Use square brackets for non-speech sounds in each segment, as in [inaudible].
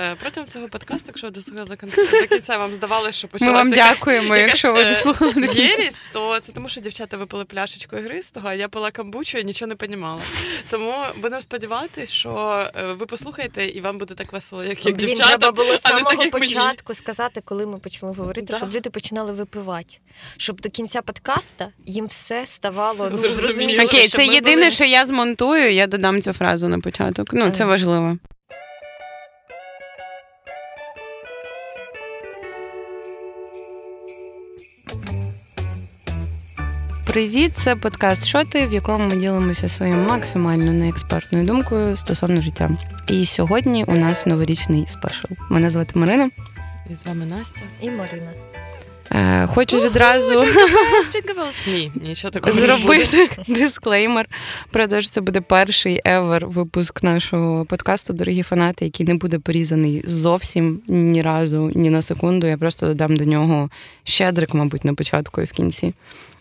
е, протягом цього подкасту, якщо ви дослухали до кінця, вам здавалося, що почалася Ми вам дякуємо, якщо ви е, дослухали до кінця. єрість, то це тому, що дівчата випили пляшечку ігристого, а я пила камбучу і нічого не понімала. Тому будемо сподіватися, що е, ви послухаєте і вам буде так весело, як і Блін, дівчата, треба було з самого так, як мені. початку сказати, коли ми почали говорити, Да. щоб люди починали випивати. Щоб до кінця подкаста їм все ставало ну, Зрозуміло. зрозуміло. Окей, це єдине, були- що я змонтую, я додам цю фразу на початок. Ну, це важливо. Привіт, це подкаст Шоти, в якому ми ділимося своєю максимально неекспертною думкою стосовно життя. І сьогодні у нас новорічний спешл. Мене звати Марина. І з вами Настя. І Марина. Е, хочу відразу [laughs] Ні, нічого такого зробити [laughs] дисклеймер про те, що це буде перший евер випуск нашого подкасту, дорогі фанати, який не буде порізаний зовсім ні разу, ні на секунду. Я просто додам до нього щедрик, мабуть, на початку і в кінці.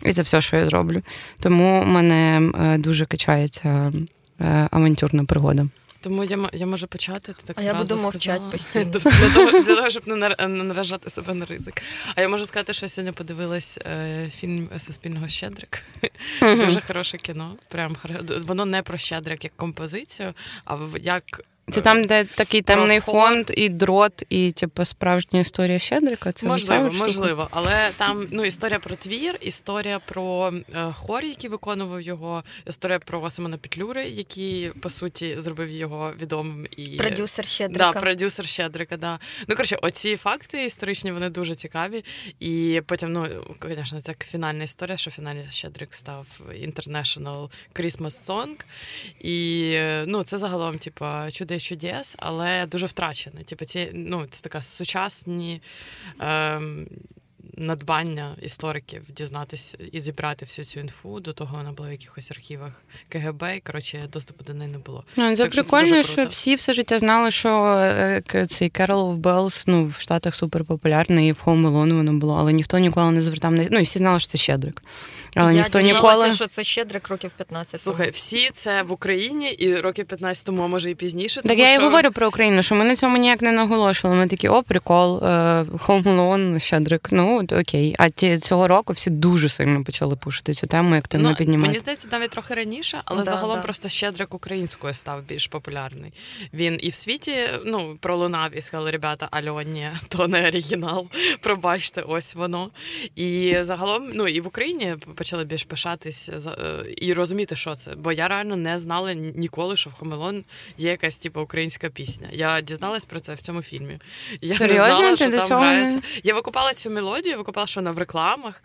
І це все, що я зроблю. Тому мене е, дуже качається е, авантюрна пригода. Тому я, я можу почати. Ти так А я буду сказала. постійно. [laughs] Для того, для того, щоб не наражати себе на ризик. А я можу сказати, що я сьогодні подивилась е, фільм Суспільного Щедрик. Дуже хороше кіно. Прям воно не про Щедрик як композицію, а як. Це там, де такий темний фонд і дрот, і типу, справжня історія Щедрика. Це можливо, можливо, але там ну історія про твір, історія про е, хор, який виконував його, історія про Семена Петлюри, який по суті зробив його відомим і Продюсер Щедрика. Да, продюсер Щедрика, да. Ну, коротше, оці факти історичні, вони дуже цікаві. І потім, ну, звісно, це фінальна історія, що фінальний Щедрик став International Christmas Song. І ну, це загалом, типа, чудо і чудес, але дуже втрачене. Типу, ці, ну, це така сучасні. Ем, Надбання істориків дізнатися і зібрати всю цю інфу. До того вона була в якихось архівах КГБ, і коротше доступу до неї не було. Ну, це Так що це прикольно, що всі все життя знали, що е, цей Carol of ну, в Штатах супер популярний, і в Home Alone воно було, але ніхто ніколи не звертав на ну і всі знали, що це щедрик. Але я ніхто ніколи. що це Щедрик років 15. Слухай, всі це в Україні і років 15 тому, а може і пізніше. Так тому я і що... говорю про Україну, що ми на цьому ніяк не наголошували. Ми такі, о, прикол, е, Home Alone, Щедрик. Ну, от окей. А ті, цього року всі дуже сильно почали пушити цю тему, як тему Ну, піднімати. мені здається, навіть трохи раніше, але Да, загалом да. просто Щедрик українською став більш популярний. Він і в світі ну, пролунав і сказали, ребята, альо, ні, то не оригінал. [laughs] Пробачте, ось воно. І загалом, ну і в Україні почали більш пишатись е, і розуміти, що це. Бо я реально не знала ніколи, що в Хомелон є якась типу українська пісня. Я дізналась про це в цьому фільмі. Я Серйозно? не знала, Ти що там цього не- грається. Я викупала цю мелодію, викупала, що вона в рекламах.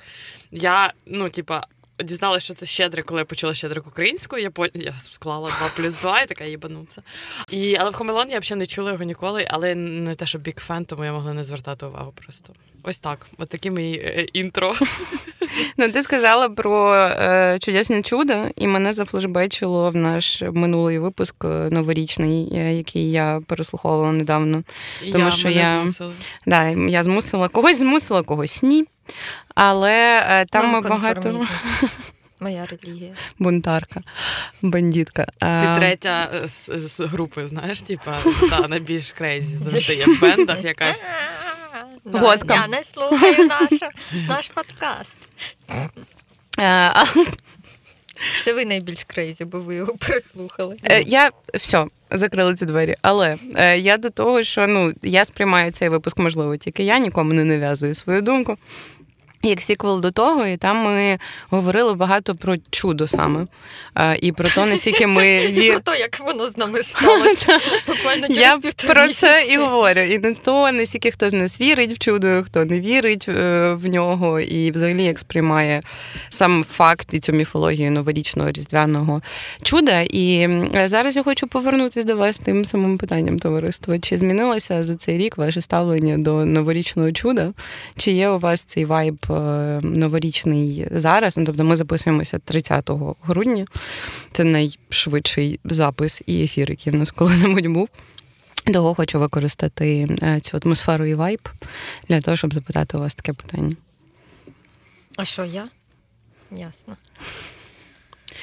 Я, ну, типа. Дізналася, що це щедрик, коли я почула щедрик українською. Я по... я склала 2 плюс 2 і така їбануться. І але в Хомелон я взагалі не чула його ніколи, але не те, що бік фен, тому я могла не звертати увагу просто. Ось так. От такі мої е, інтро. [laughs] Ну, ти сказала про е, чудесне чудо, і мене зафлешбечило в наш минулий випуск е, новорічний, е, який я переслуховувала недавно. Тому я, що я- змусили. Да, я змусила когось змусила, когось ні. Але е, там ми багато [laughs] Моя релігія. бунтарка, бандитка. Е, Ти третя е, з, з групи, знаєш, типа та найбільш crazy завжди є [laughs] в бендах якась. Я не слухаю нашу, наш подкаст. е, Це ви найбільш crazy, бо ви його переслухали. Е, Я все, закрили ці двері. Але я до того, що ну я сприймаю цей випуск, можливо, тільки я нікому не нав'язую свою думку. Як сіквел до того, і там ми говорили багато про чудо саме. Е, і про те, наскільки ми [laughs] І про те, як воно з нами [laughs] сталося. [laughs] Буквально через Я про це і говорю. І не то, наскільки хто з нас вірить в чудо, хто не вірить е, в нього, і взагалі як сприймає сам факт і цю міфологію новорічного різдвяного чуда. І зараз я хочу повернутися до вас тим самим питанням товариства. Чи змінилося за цей рік ваше ставлення до новорічного чуда? Чи є у вас цей вайб новорічний зараз? Ну, тобто ми записуємося 30 грудня. Це найшвидший запис і ефір, який в нас коли-небудь був. Того хочу використати е, цю атмосферу і вайб для того, щоб запитати у вас таке питання. А що я? Ясно.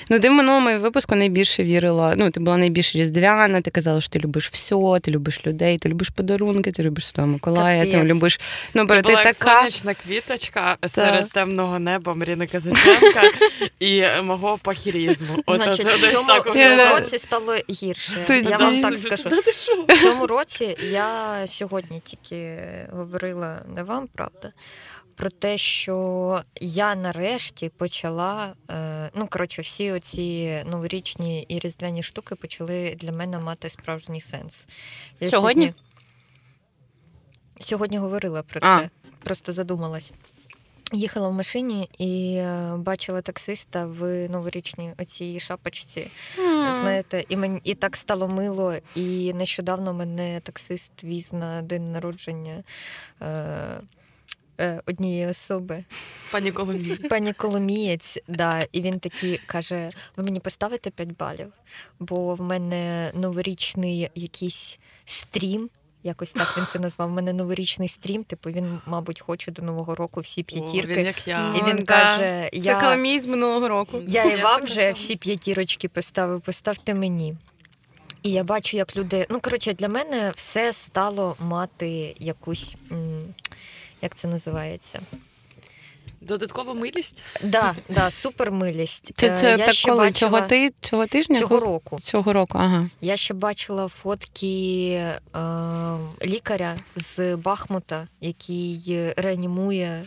Ну, ти в минулому випуску найбільше вірила. Ну, ти була найбільш різдвяна, ти казала, що ти любиш все, ти любиш людей, ти любиш подарунки, ти любиш Святого Миколая, ти любиш. Ну, Ти ти була як така. сонячна квіточка серед темного неба Маріни Казаченка [laughs] і мого пахірізму. От, Значить, от, в цьому, так в цьому році стало гірше. Тоді- Я вам так скажу. Та ти що? В цьому році я сьогодні тільки говорила не вам, правда, про те, що я нарешті почала. е, Ну, коротше, всі оці новорічні і різдвяні штуки почали для мене мати справжній сенс. Я Сьогодні? Сьогодні говорила про А. це, просто задумалась. Їхала в машині і е, бачила таксиста в новорічній оцій шапочці. Знаєте, і мені і так стало мило. І нещодавно мене таксист віз на день народження е, однієї особи, Пані Коломії. пані Коломієць. Да, і він такий каже: ви мені поставите 5 балів, бо в мене новорічний якийсь стрім. Якось так він це назвав. У мене новорічний стрім. Типу він, мабуть, хоче до нового року всі О, п'ятірки. Він як я. І він да. каже: Це я, Коломій з минулого року. я і Я вам вже сама. всі п'ятірочки поставив, поставте мені. І я бачу, як люди. Ну, коротше, для мене все стало мати якусь. м, Як це називається? Додаткова милість. Да, да, супермилість. Це, Е, це я так ще коли? бачила Цього, ти, цього тижня? цього року. Цього року, ага. Я ще бачила фотки е, лікаря з Бахмута, який реанімує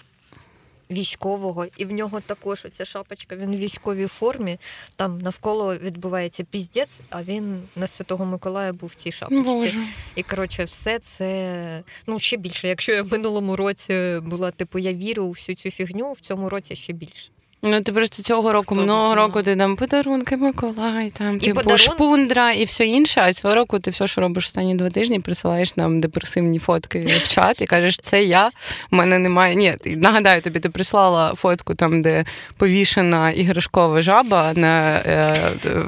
військового, і в нього також оця шапочка. Він в військовій формі. Там навколо відбувається піздець, а він на Святого Миколая був в цій шапочці. Боже. І коротше, все це ну ще більше. Якщо я в минулому році була, типу, я вірю у всю цю фігню, в цьому році ще більше. Ну, ти просто цього року, минулого року ти там подарунки Миколай, там, І типу, шпундра і все інше, а цього року ти все, що робиш останні два тижні, присилаєш нам депресивні фотки в чат і кажеш, це я, у мене немає. Ні, нагадаю тобі, ти прислала фотку там, де повішена іграшкова жаба на е,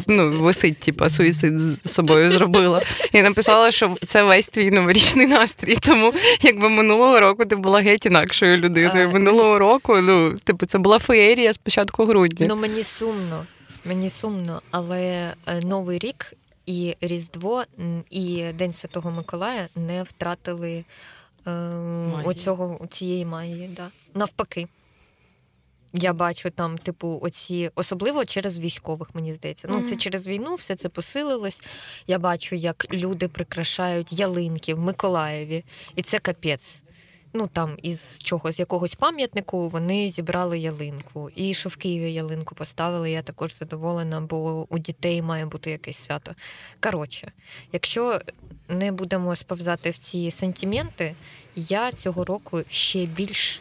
ну, висить, типу, суїцид з собою зробила. І написала, що це весь твій новорічний настрій. Тому якби минулого року ти була геть інакшою людиною. Минулого року, ну, типу, це була феєрія початку грудня. Ну мені сумно, мені сумно, але е, Новий рік і Різдво і День Святого Миколая не втратили е, оцього, цієї магії. Да. Навпаки. Я бачу там, типу, оці, особливо через військових, мені здається. Ну, це через війну все це посилилось. Я бачу, як люди прикрашають ялинки в Миколаєві, і це капець. Ну там із чого, з якогось пам'ятнику вони зібрали ялинку. І що в Києві ялинку поставили, я також задоволена, бо у дітей має бути якесь свято. Коротше, якщо не будемо сповзати в ці сентименти, я цього року ще більш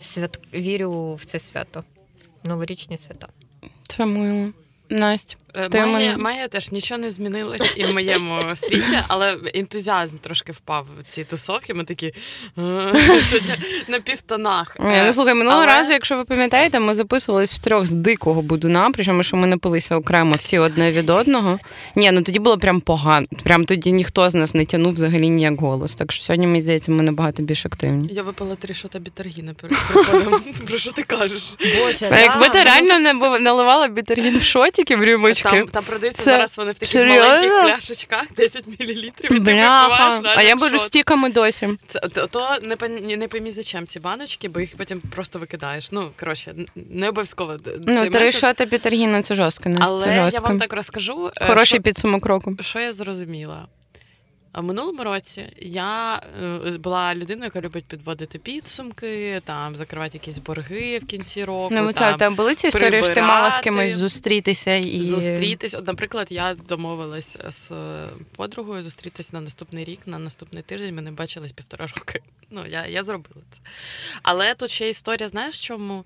свят... вірю в це свято. Новорічні свята. Це мило. Настя. Е, Ти мене- має теж нічого не змінилось і в моєму [laughs] світі, але ентузіазм трошки впав в ці тусовки. Ми такі «Е, сьогодні на півтонах. Ну слухай, минулого але- разу, якщо ви пам'ятаєте, ми записувались в трьох з дикого будуна, причому що ми напилися окремо всі одне від одного. Ні, ну тоді було прям погано. Прям тоді ніхто з нас не тягнув взагалі ніяк голос. Так що сьогодні, мені здається, ми набагато більш активні. Я випила три шота бітергіна перед приходом. [laughs] Про що ти кажеш? Боже, А якби ти реально не наливала бітергін в шотики, в рюмочки. Там, там продаються Це зараз вони в таких серйозно? маленьких пляшечках, [laughs] 10 мл. І ти випиваєш А я беру стіками досі. Це, то, то не, не поймі зачем ці баночки, бо їх потім просто викидаєш. Ну, коротше, не обов'язково. Ну, три шоти Пітергіна, це жорстко, Настя, Але це я вам так розкажу. е, Хороший що, підсумок року. що я зрозуміла. В минулому році я е, була людиною, яка любить підводити підсумки, там закривати якісь борги в кінці року. Ну, там, там були ці історії, що ти мала з кимось зустрітися і Зустрітись. От, наприклад, я домовилась з е, подругою зустрітись на наступний рік, на наступний тиждень. Ми не бачились півтора роки. Ну, я, я зробила це. Але тут ще історія, знаєш, чому?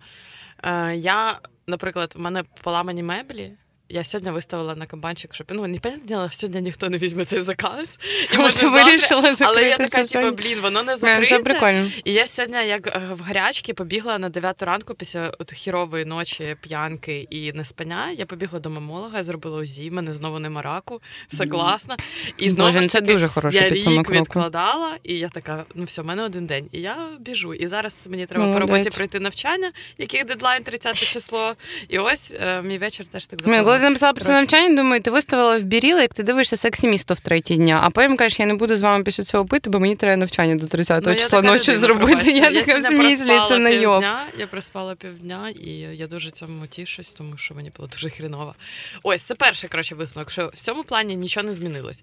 Е, я, наприклад, в мене поламані меблі, я сьогодні виставила на кабанчик, щоб ну не понятно, сьогодні ніхто не візьме цей заказ. [laughs] І може ти вирішила закрити Але я така, типу, блін, воно не закрите. Це прикольно. І я сьогодні, як е, в гарячки, побігла на 9 ранку після от хірової ночі, п'янки і неспання. Я побігла до мамолога, я зробила УЗІ, мене знову нема раку, все класно. І знову Боже, ну ж це дуже хороший я рік відкладала, і я така, ну все, в мене один день. І я біжу. І зараз мені треба по Молодець. роботі пройти навчання, яких дедлайн 30 число. І ось е, мій вечір теж так Блін, коли ти написала про це навчання, думаю, ти виставила в біріли, як ти дивишся сексі місто в третій дня, а потім кажеш, я не буду з вами після цього пити, бо мені треба навчання до 30 Ну, числа ночі зробити. пробачте. Я така в сьогодні це не йоб. Я проспала півдня, і я дуже цьому тішусь, тому що мені було дуже хріново. Ось це перший коротше висновок, що в цьому плані нічого не змінилось.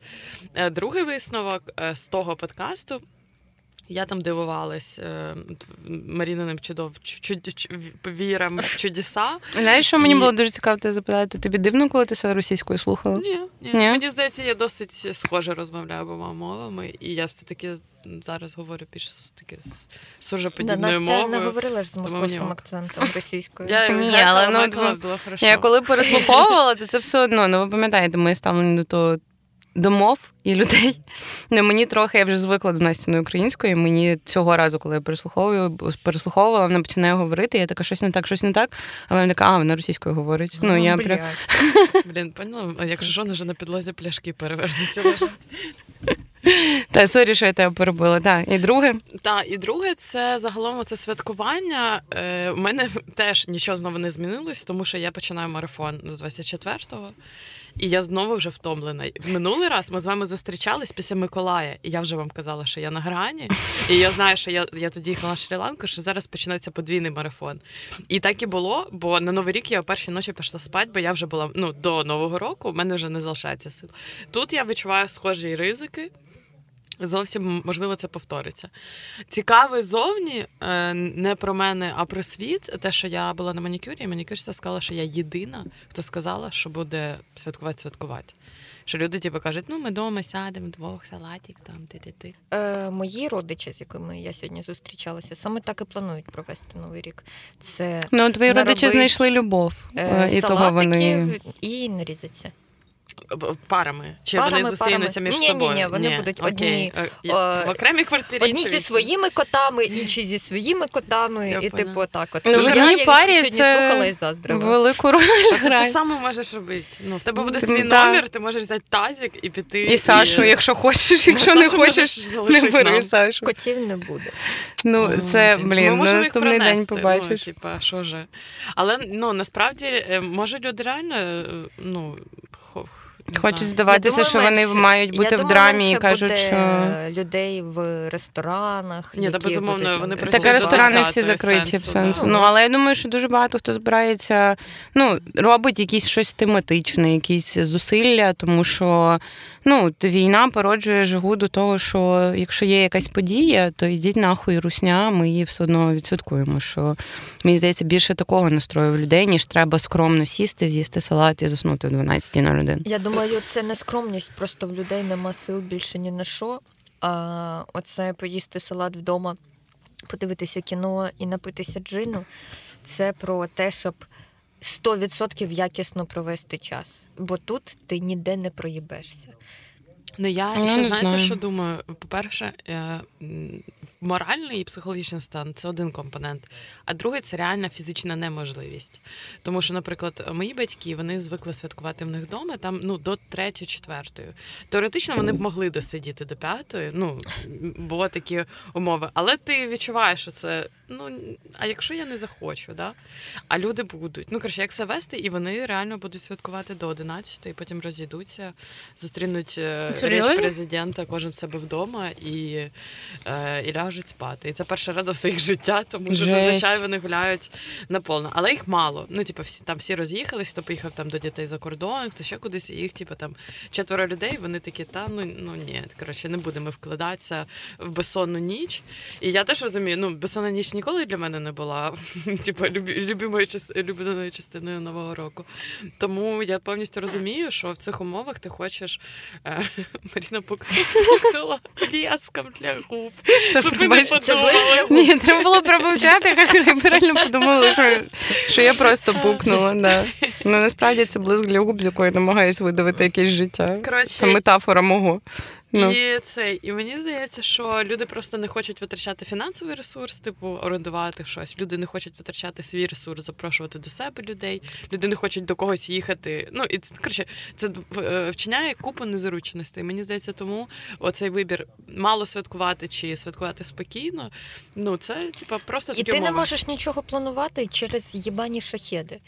Е, Другий висновок е, з того подкасту. Я там дивувалась е, Маріниним чудов чу- чу- чу- вірам в чудеса. Знаєш, що мені І- було дуже цікаво тебе запитати? Тобі дивно, коли ти себе російською слухала? Ні, ні. Ні? Мені здається, я досить схоже розмовляю обома мовами, і я все-таки зараз говорю більш таки з Да, сужеподібною Настя не говорила ж з московським акцентом російською. Я Ні, але, але ну, було хорошо. Я коли переслуховувала, то це все одно. Ну ви пам'ятаєте, моє ставлення до того до мов і людей. Ну мені трохи я вже звикла до Настіної української. Мені цього разу, коли я переслуховую, переслуховувала, вона починає говорити. Я така щось не так, щось не так. А вона така, а вона російською говорить. Ну я прям. [laughs] Блін, поняла, А якщо що, вже на підлозі пляшки перевернуться. лежать. та sorry, що я тебе перебила. Так, і друге. Та і друге, це загалом це святкування. Е, У мене теж нічого знову не змінилось, тому що я починаю марафон з 24-го. І я знову вже втомлена. В минулий раз ми з вами зустрічались після Миколая, і я вже вам казала, що я на грані. І я знаю, що я, я тоді їхала на Шрі-Ланку, що зараз починається подвійний марафон. І так і було, бо на Новий рік я о першій ночі пішла спати, бо я вже була ну, до Нового року, в мене вже не залишається сил. Тут я відчуваю схожі ризики. Зовсім можливо це повториться. Цікавий зовні е, не про мене, а про світ. Те, що я була на манікюрі, і манікюрщиця сказала, що я єдина, хто сказала, що буде святкувати святкувати. Що люди типу, кажуть, ну ми вдома сядемо вдвох, салатик, там ти-ти-ти. Е, мої родичі, з якими я сьогодні зустрічалася, саме так і планують провести новий рік. Це Ну твої родичі знайшли любов, е, і того вони. і нарізаться. Б- Парами. Чи Парами, вони зустрінуться парами. між Ні, ні, собою? ні, вони будуть одні, Е, я- е, в окремій квартирі. Одні чи зі своїми котами, інші зі своїми котами, Я і поняла. типу так от. Ну, в я одній парі сьогодні це слухала і заздрила. Велику роль А ти грає. саме можеш робити. Ну, в тебе буде свій да. номер, ти можеш взяти тазик і піти. І Сашу, якщо хочеш, якщо не Сашу хочеш, не бери нам. Сашу. Котів не буде. Ну, це, блін, на наступний день побачиш. Ну, типа, що же. Але ну насправді е, може люди реально е, ну Хочуть здаватися, думаю, що вони мають бути я в думаю, драмі і кажуть, що. людей в ресторанах. Ні, та безумовно, будуть, вони працюють Так, ресторани всі закриті в сенсу, сенсу. да. Ну, але я думаю, що дуже багато хто збирається, ну, робить якісь щось тематичне, якісь зусилля, тому що ну, війна породжує жагу до того, що якщо є якась подія, то йдіть нахуй русня, ми її все одно відсвяткуємо. Що мені здається, більше такого настрою в людей, ніж треба скромно сісти, з'їсти салат і заснути о 12.01. Я думаю, це не скромність, просто в людей нема сил більше ні на що. А оце поїсти салат вдома, подивитися кіно і напитися джину. Це про те, щоб 100% якісно провести час. Бо тут ти ніде не проїбешся. Ну я Ну, ще знаєте, знаю. що думаю. По-перше, моральний і психологічний стан це один компонент, а другий це реальна фізична неможливість. Тому що, наприклад, мої батьки вони звикли святкувати в них вдома там ну до третьої, четвертої. Теоретично вони б могли досидіти до п'ятої. Ну було такі умови. Але ти відчуваєш, що це ну а якщо я не захочу, да? а люди будуть. Ну коротше, як все вести, і вони реально будуть святкувати до 11 і потім розійдуться, зустрінуть е, річ президента, кожен в себе вдома і, е, і ляжуть спати. І це перший раз за все їх життя, тому що Жесть. зазвичай вони гуляють наповно. Але їх мало. Ну, типу, всі там всі роз'їхались, хто поїхав там до дітей за кордон, хто ще кудись, і їх, типу, там четверо людей, вони такі, та ну, ну ні, коротше, не будемо вкладатися в безсонну ніч. І я теж розумію, ну, безсонна ніч ніколи для мене не була, [laughs] типу, любимою част- улюбленою частиною Нового року. Тому я повністю розумію, що в цих умовах ти хочеш е, [laughs] Маріна [laughs] пукнула ліском для губ. Щоб не Ні, треба було промовчати, як реально подумали, що, що я просто пукнула. Да. Ну насправді це блиск для губ, з якої намагаюсь видавити якесь життя. Коротше, Це метафора мого. Ну. І це, і мені здається, що люди просто не хочуть витрачати фінансовий ресурс, типу орендувати щось. Люди не хочуть витрачати свій ресурс, запрошувати до себе людей. Люди не хочуть до когось їхати. Ну і коротше, це е, вчиняє купу незарученостей. Мені здається, тому оцей вибір мало святкувати чи святкувати спокійно. Ну це типа просто І ти не можеш нічого планувати через їбані шахеди.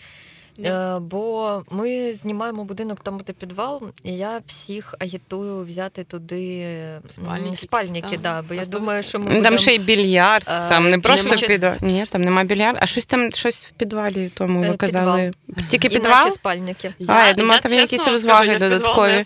Е, бо ми знімаємо будинок, там буде підвал, і я всіх агітую взяти туди Спальники спальники да, бо я думаю, що ми Там ще й більярд, Е, там не просто нема під... Ні, там нема більярд, а щось там щось в підвалі, тому Е, ви казали. Тільки і підвал? наші спальники. А, я думала, там є чесно якісь розваги скажу, я підвал додаткові.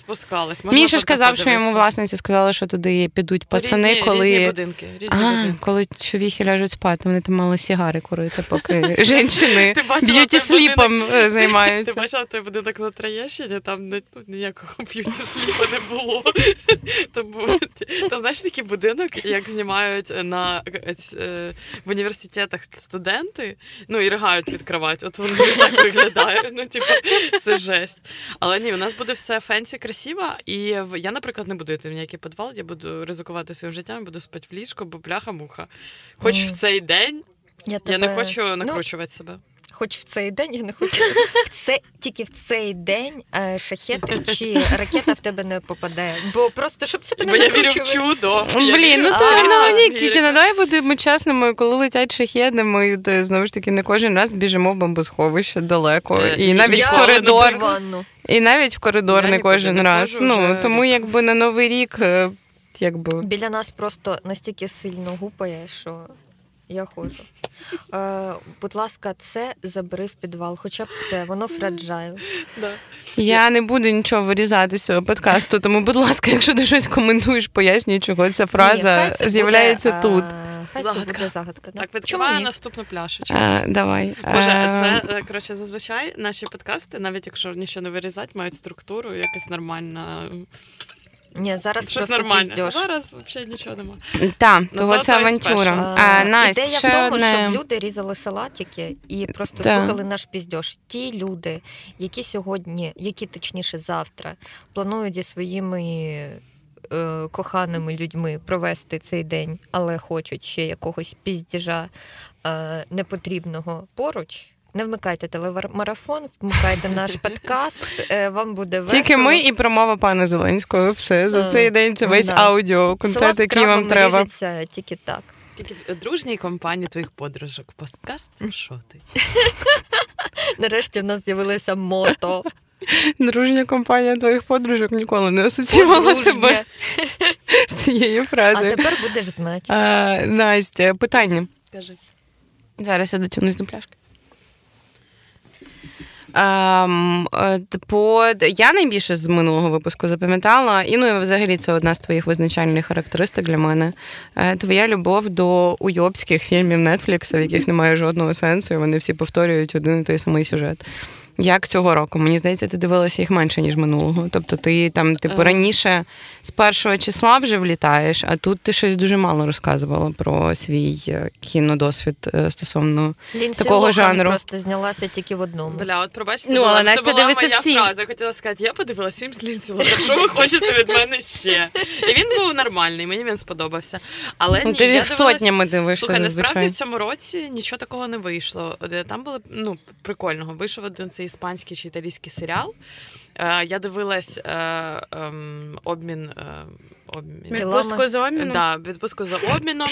Міша ж казав, що йому власниці сказали, що туди підуть пацани, різні, коли. різні будинки, різні А, будинки. коли чоловіки ляжуть спати, вони там мали сігари курити, поки [laughs] жінки beauty sleep ом будинок? е, Ти [laughs] займаються. бачив той будинок на Троєщині, там ну, ніякого beauty sleep а не було. [laughs] То, був, то знаєш такий будинок, як знімають на е, в університетах студенти, ну і ригають під кровать. От воно так виглядає. Ну, типу, це жесть. Але ні, у нас буде все fancy красиво, і я, наприклад, не буду йти в ніякий підвал, я буду ризикувати своїм життям, буду спати в ліжко, бо бляха-муха. Хоч в цей день Я, я не тебе- хочу ну, накручувати себе. Хоч в цей день я не хочу. В це тільки в цей день е, шахет чи ракета в тебе не попаде. Бо просто щоб себе Бо не я вірю в чудо. Блін, ну то А, ну ні, вірю. Ну давай будемо чесними, коли летять шахеди, ми знову ж таки не кожен раз біжимо в бомбосховище далеко. Е, І навіть я в коридор, в ванну. і навіть в коридор Я не кожен не раз. Ну вже тому якби на новий рік, е, якби Біля нас просто настільки сильно гупає, що я ходжу. Е, будь ласка, це забери в підвал, хоча б це, воно фраджайл. Да. я не буду нічого вирізати з цього подкасту. Тому, будь ласка, якщо ти щось коментуєш, пояснюй, чого ця фраза це з'являється буде, тут. е, Хай Загадка. це буде загадка. Да? Так, Чому відкриваю наступну пляшечку. А, давай. Боже, Е, це е, коротше зазвичай наші подкасти, навіть якщо нічого не вирізати, мають структуру, якась нормальна. Ні, зараз Щось просто нормальне. піздьош. Зараз взагалі нічого немає. Та, Ну, того то це авантюра. А, А, Настя, Ідея ще в тому, одне. щоб люди різали салатики і просто Так. слухали наш піздьош. Ті люди, які сьогодні, які точніше завтра, планують зі своїми е, коханими людьми провести цей день, але хочуть ще якогось піздіжа е, непотрібного поруч. Не вмикайте телемарафон, вмикайте наш [laughs] подкаст. е, Вам буде весело. Тільки ми і промова пана Зеленського. Все за Е, цей день це весь да. аудіо, контент, який вам треба. тільки так. Тільки в дружній компанії твоїх подружок. Подкаст, що ти? [laughs] Нарешті в нас з'явилося мото. Дружня компанія твоїх подружок ніколи не асоціювала Подружня. себе з цією А тепер будеш знати. А, Настя, питання. Кажи. Зараз я дотягнусь до пляшки. Ем, е, по, я найбільше з минулого випуску запам'ятала, і ну взагалі це одна з твоїх визначальних характеристик для мене. Е, Твоя любов до уйобських фільмів Нетфлікса, в яких немає жодного сенсу, і вони всі повторюють один і той самий сюжет. Як цього року? Мені здається, ти дивилася їх менше, ніж минулого. Тобто ти там, типу, Е. раніше з першого числа вже влітаєш, а тут ти щось дуже мало розказувала про свій е, кінодосвід е, стосовно Лінсі такого Лохан жанру. просто знялася тільки в одному. Бля, от пробачте, Ну, але це Настя дивиться моя всі. фраза. Хотіла сказати, я подивилася фільм з Лінсі Лохан, Що ви хочете від мене ще? І він був нормальний, мені він сподобався. Але Ну, ні, ти ж їх сотнями дивишся Слухай, насправді в цьому році нічого такого не вийшло. Там було ну, прикольного. Вийшов один цей іспанський чи італійський серіал. Е, я дивилась е, ем, обмін. Е, обмін. Відпустку за обміном? Да, відпустку за обміном.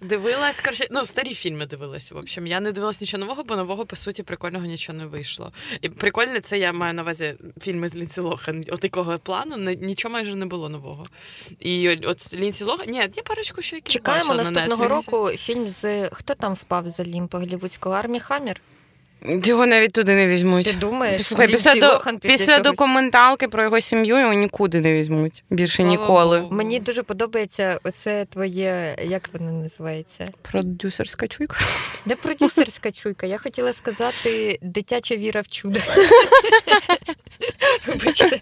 Дивилась, коротше, ну, старі фільми дивилась. В общем, я не дивилась нічого нового, бо нового, по суті, прикольного нічого не вийшло. І прикольне це я маю на увазі фільми з Лінсі Лохан. От такого плану не- нічого майже не було нового. І от Лінсі Лохан. Ні, є парочку ще які Чекаємо бачила наступного Нетфліксі. року фільм з хто там впав з Олімпа голівудського армії Хаммер. Його навіть туди не візьмуть. Ти думаєш, Слухай, після, до, Лохан після, цього- документалки про його сім'ю його нікуди не візьмуть. Більше ніколи. Богу. Мені дуже подобається оце твоє, як воно називається? Продюсерська чуйка. [laughs] Не продюсерська чуйка. Я хотіла сказати дитяча віра в чудо. [laughs] Вибачте,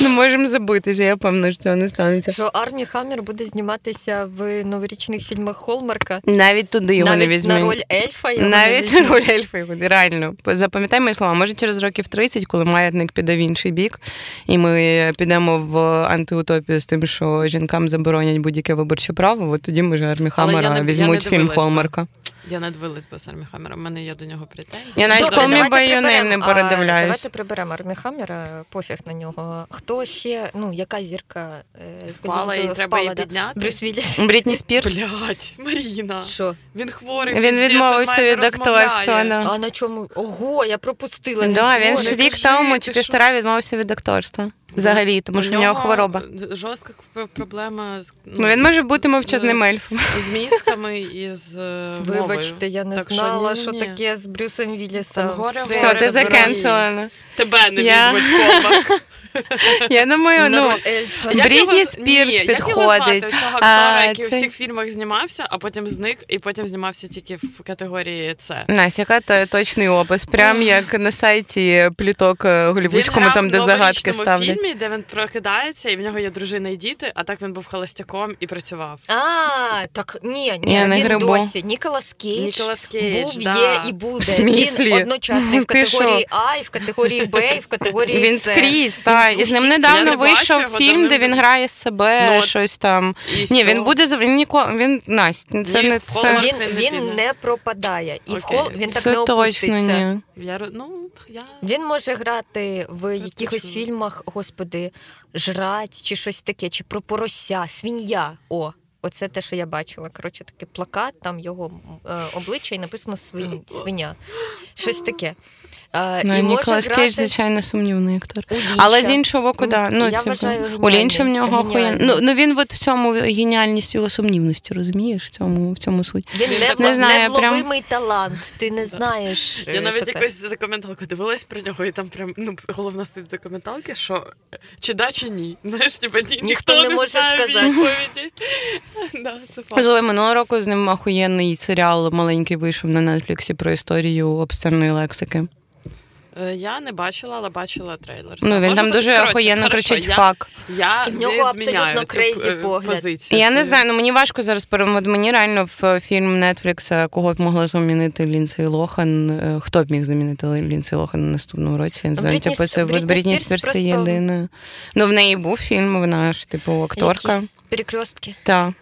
Не можемо забитися, я певна, що цього не станеться. що Армі Хаммер буде зніматися в новорічних фільмах Холмарка. Навіть туди його Навіть не візьмуть. на роль ельфа його не Навіть візьмуть. роль ельфа реально. Запам'ятай мої слова, може через років 30, коли маятник піде в інший бік, і ми підемо в антиутопію з тим, що жінкам заборонять будь-яке виборче право, от тоді може Армі Але Хаммера не- я не візьмуть фільм Холмарка. Я не дивилась без Армі Хаммера, в мене є до нього претензії. Я навіть Добре, приберемо, не передивляюсь. Давайте приберемо Армі Хаммера, пофіг на нього. Хто ще, ну, яка зірка е, Впала, і треба її підняти. Брюс Вілліс. Брітні Спірс. Блять, Маріна. Що? Він хворий. Він відмовився від акторства. Да. А на чому? Ого, я пропустила. Да, він ж рік тому чи півтора відмовився від акторства. Взагалі, тому що в нього хвороба. Жорстка проблема з Ну, він може бути мовчазним ельфом. з мізками і з е, Вибачте, я не Так що знала, що, ні, ні. що таке з Брюсом Віллісом. Все, ти закенселена. Тебе не Я- візьмуть Hallmark. [laughs] [laughs] Я думаю, ну. Брітні Спірс ні, Як його підходить. звати? Цього актора, який у всіх фільмах знімався, а потім зник, і потім знімався тільки в категорії С. Настя, яка то точний опис? Прям як на сайті пліток е, голівудському, там, де в загадки ставлять. фільмі, де він прокидається, і в нього є дружина і діти, а так він був холостяком і працював. А, так ні, ні, він досі. Ніколас Кейдж був, є і буде. Він одночасно і в категорії А, і в категорії Б, і в категорії Він С. скрізь, та і з ним недавно не вийшов фільм, де він грає себе, Ну, щось там. І Ні, він буде з- він ніколи. Він Настя, це Ні, не це. Він, він не він піде. не пропадає. І в хол він так Це не точно опуститься. ні. Я ну, я... Він може грати в якихось фільмах, господи, жрать чи щось таке, чи про порося, свинья. О, оце те, що я бачила. Коротше, такий плакат, там його е, обличчя і написано свиня. Щось таке. Ну, і може Ніколас грати Кейдж, звичайно, сумнівний актор. Але з іншого боку, да. Ну, Я типу, вважаю, у Лінча в нього охуєнно. Ну, ну він от в цьому геніальність його сумнівності, розумієш? В цьому, в цьому суть. Він не, Не знаю, я прям- талант. Ти не знаєш. Я е, навіть що це. документалку дивилась про нього, і там прям ну головна суть документалки, що чи да, чи ні. [laughs] Знаєш, типа ні, ніхто, не може сказати. [laughs] да, це. Минулого року з ним охуєнний серіал маленький вийшов на Нетфліксі про історію обсценної лексики. Е, Я не бачила, але бачила трейлер. Ну, він там дуже коротше, охуєнно хорошо, кричить я, фак. Я в нього абсолютно е, погляд. позицію. Я не знаю, ну мені важко зараз перемогти. Мені реально в фільм Netflix кого б могла замінити Ліндсей Лохан. е, Хто б міг замінити Лінсей Лохан на наступному році? Я не Ну, знаю, Брітні типу, це Брітні Брітні Спірс просто- єдине. Ну, в неї був фільм, вона ж, типу, акторка. Які? Перекрестки. Так.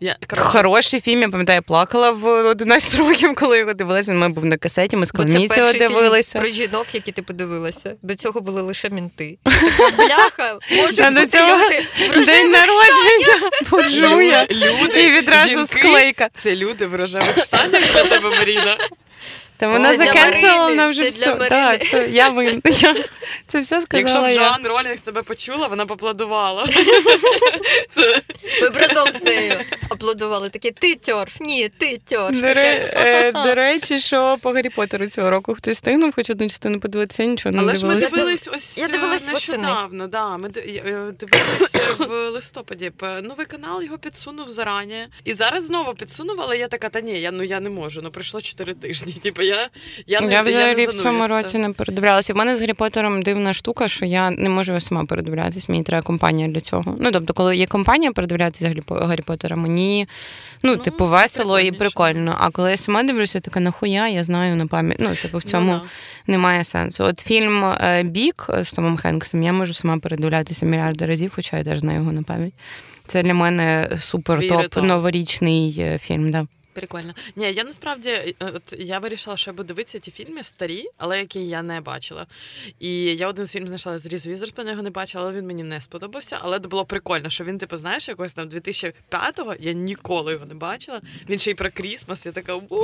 Я, коротко. Хороший фільм, я пам'ятаю, я плакала в 11 років, коли його дивилася. Він у був на касеті, ми з Бо дивилися. Фільм дивилися. про жінок, які ти подивилася. До цього були лише менти. [laughs] Бляха, можуть бути цього люди в День народження [laughs] буржуя. люди, І відразу жінки, склейка. Це люди в рожевих штанях [laughs] для тебе, Маріна. Та вона закенселила Марини, вже все. Так, все, я винна. [laughs] Я Це все Якщо б. Джоан Ролінг тебе почула, вона б аплодувала. [laughs] Це Ми б разом з нею аплодували. Такі ти тьорф, ні, ти тьорф. До, ре- е, до речі, що по Гаррі Поттеру цього року хтось встигнув хоч одну частину подивитися, нічого не Але ж ми дивились ось Я е, дивилась нещодавно. Да, ми е, дивились в листопаді. Новий канал його підсунув зарані. І зараз знову підсунув, але я така, та ні, я ну я не можу. Ну пройшло 4 тижні. [laughs] Типу, я, я, не, Я взагалі не в цьому році не передивлялася. У мене з Гаррі Поттером дивна штука, що я не можу сама передивлятись. Мені треба компанія для цього. Ну тобто, коли є компанія передивлятися Гаррі, Поттера, мені ну, Ну, типу, весело і прикольно. А коли я сама дивлюся, така нахуя, я знаю на пам'ять. Ну, типу, в цьому Ну, да. немає сенсу. От фільм е, Big з Томом Хенксом я можу сама передивлятися мільярди разів, хоча я теж знаю його на пам'ять. Це для мене супер топ новорічний е, фільм. Да. Прикольно. Ні, я насправді е, от я вирішила, що я буду дивитися ті фільми старі, але які я не бачила. І я один з фільм знайшла з Різ Візерспун, його не бачила, але він мені не сподобався. Але це було прикольно, що він, типу, знаєш, якогось там 2005-го, я ніколи його не бачила. Він ще й про Крісмас, я така у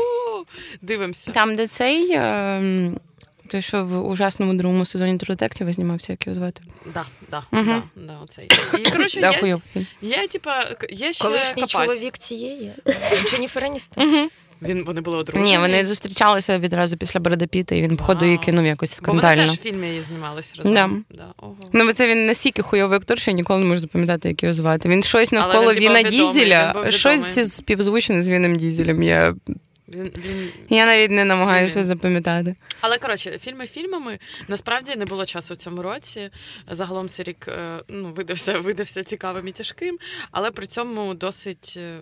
дивимося. Там, де цей. Е, той, що в ужасному другому сезоні True знімався, як його звати. Да, да, Мгм. да, да, оцей. І [coughs] коротше, Да, є, хуйов типа, є ще Колишній копать. чоловік цієї Дженніфер Еністон. Угу. Він вони були одружені. Ні, вони зустрічалися відразу після Бреда Піта, і він, походу, її кинув якось Бо вони теж в фільмі її знімались разом. Да. Да. Ого. Ну, бо це він настільки хуйовий актор, що я ніколи не можу запам'ятати, як його звати. Він щось навколо він, типу, Віна відомий, Дізеля, він щось співзвучне з Віном Дізелем. Я Він, він... Я навіть не намагаюся Ні. запам'ятати. Але коротше, фільми фільмами насправді не було часу в цьому році. Загалом цей рік е, ну, видався, видався цікавим і тяжким, але при цьому досить е,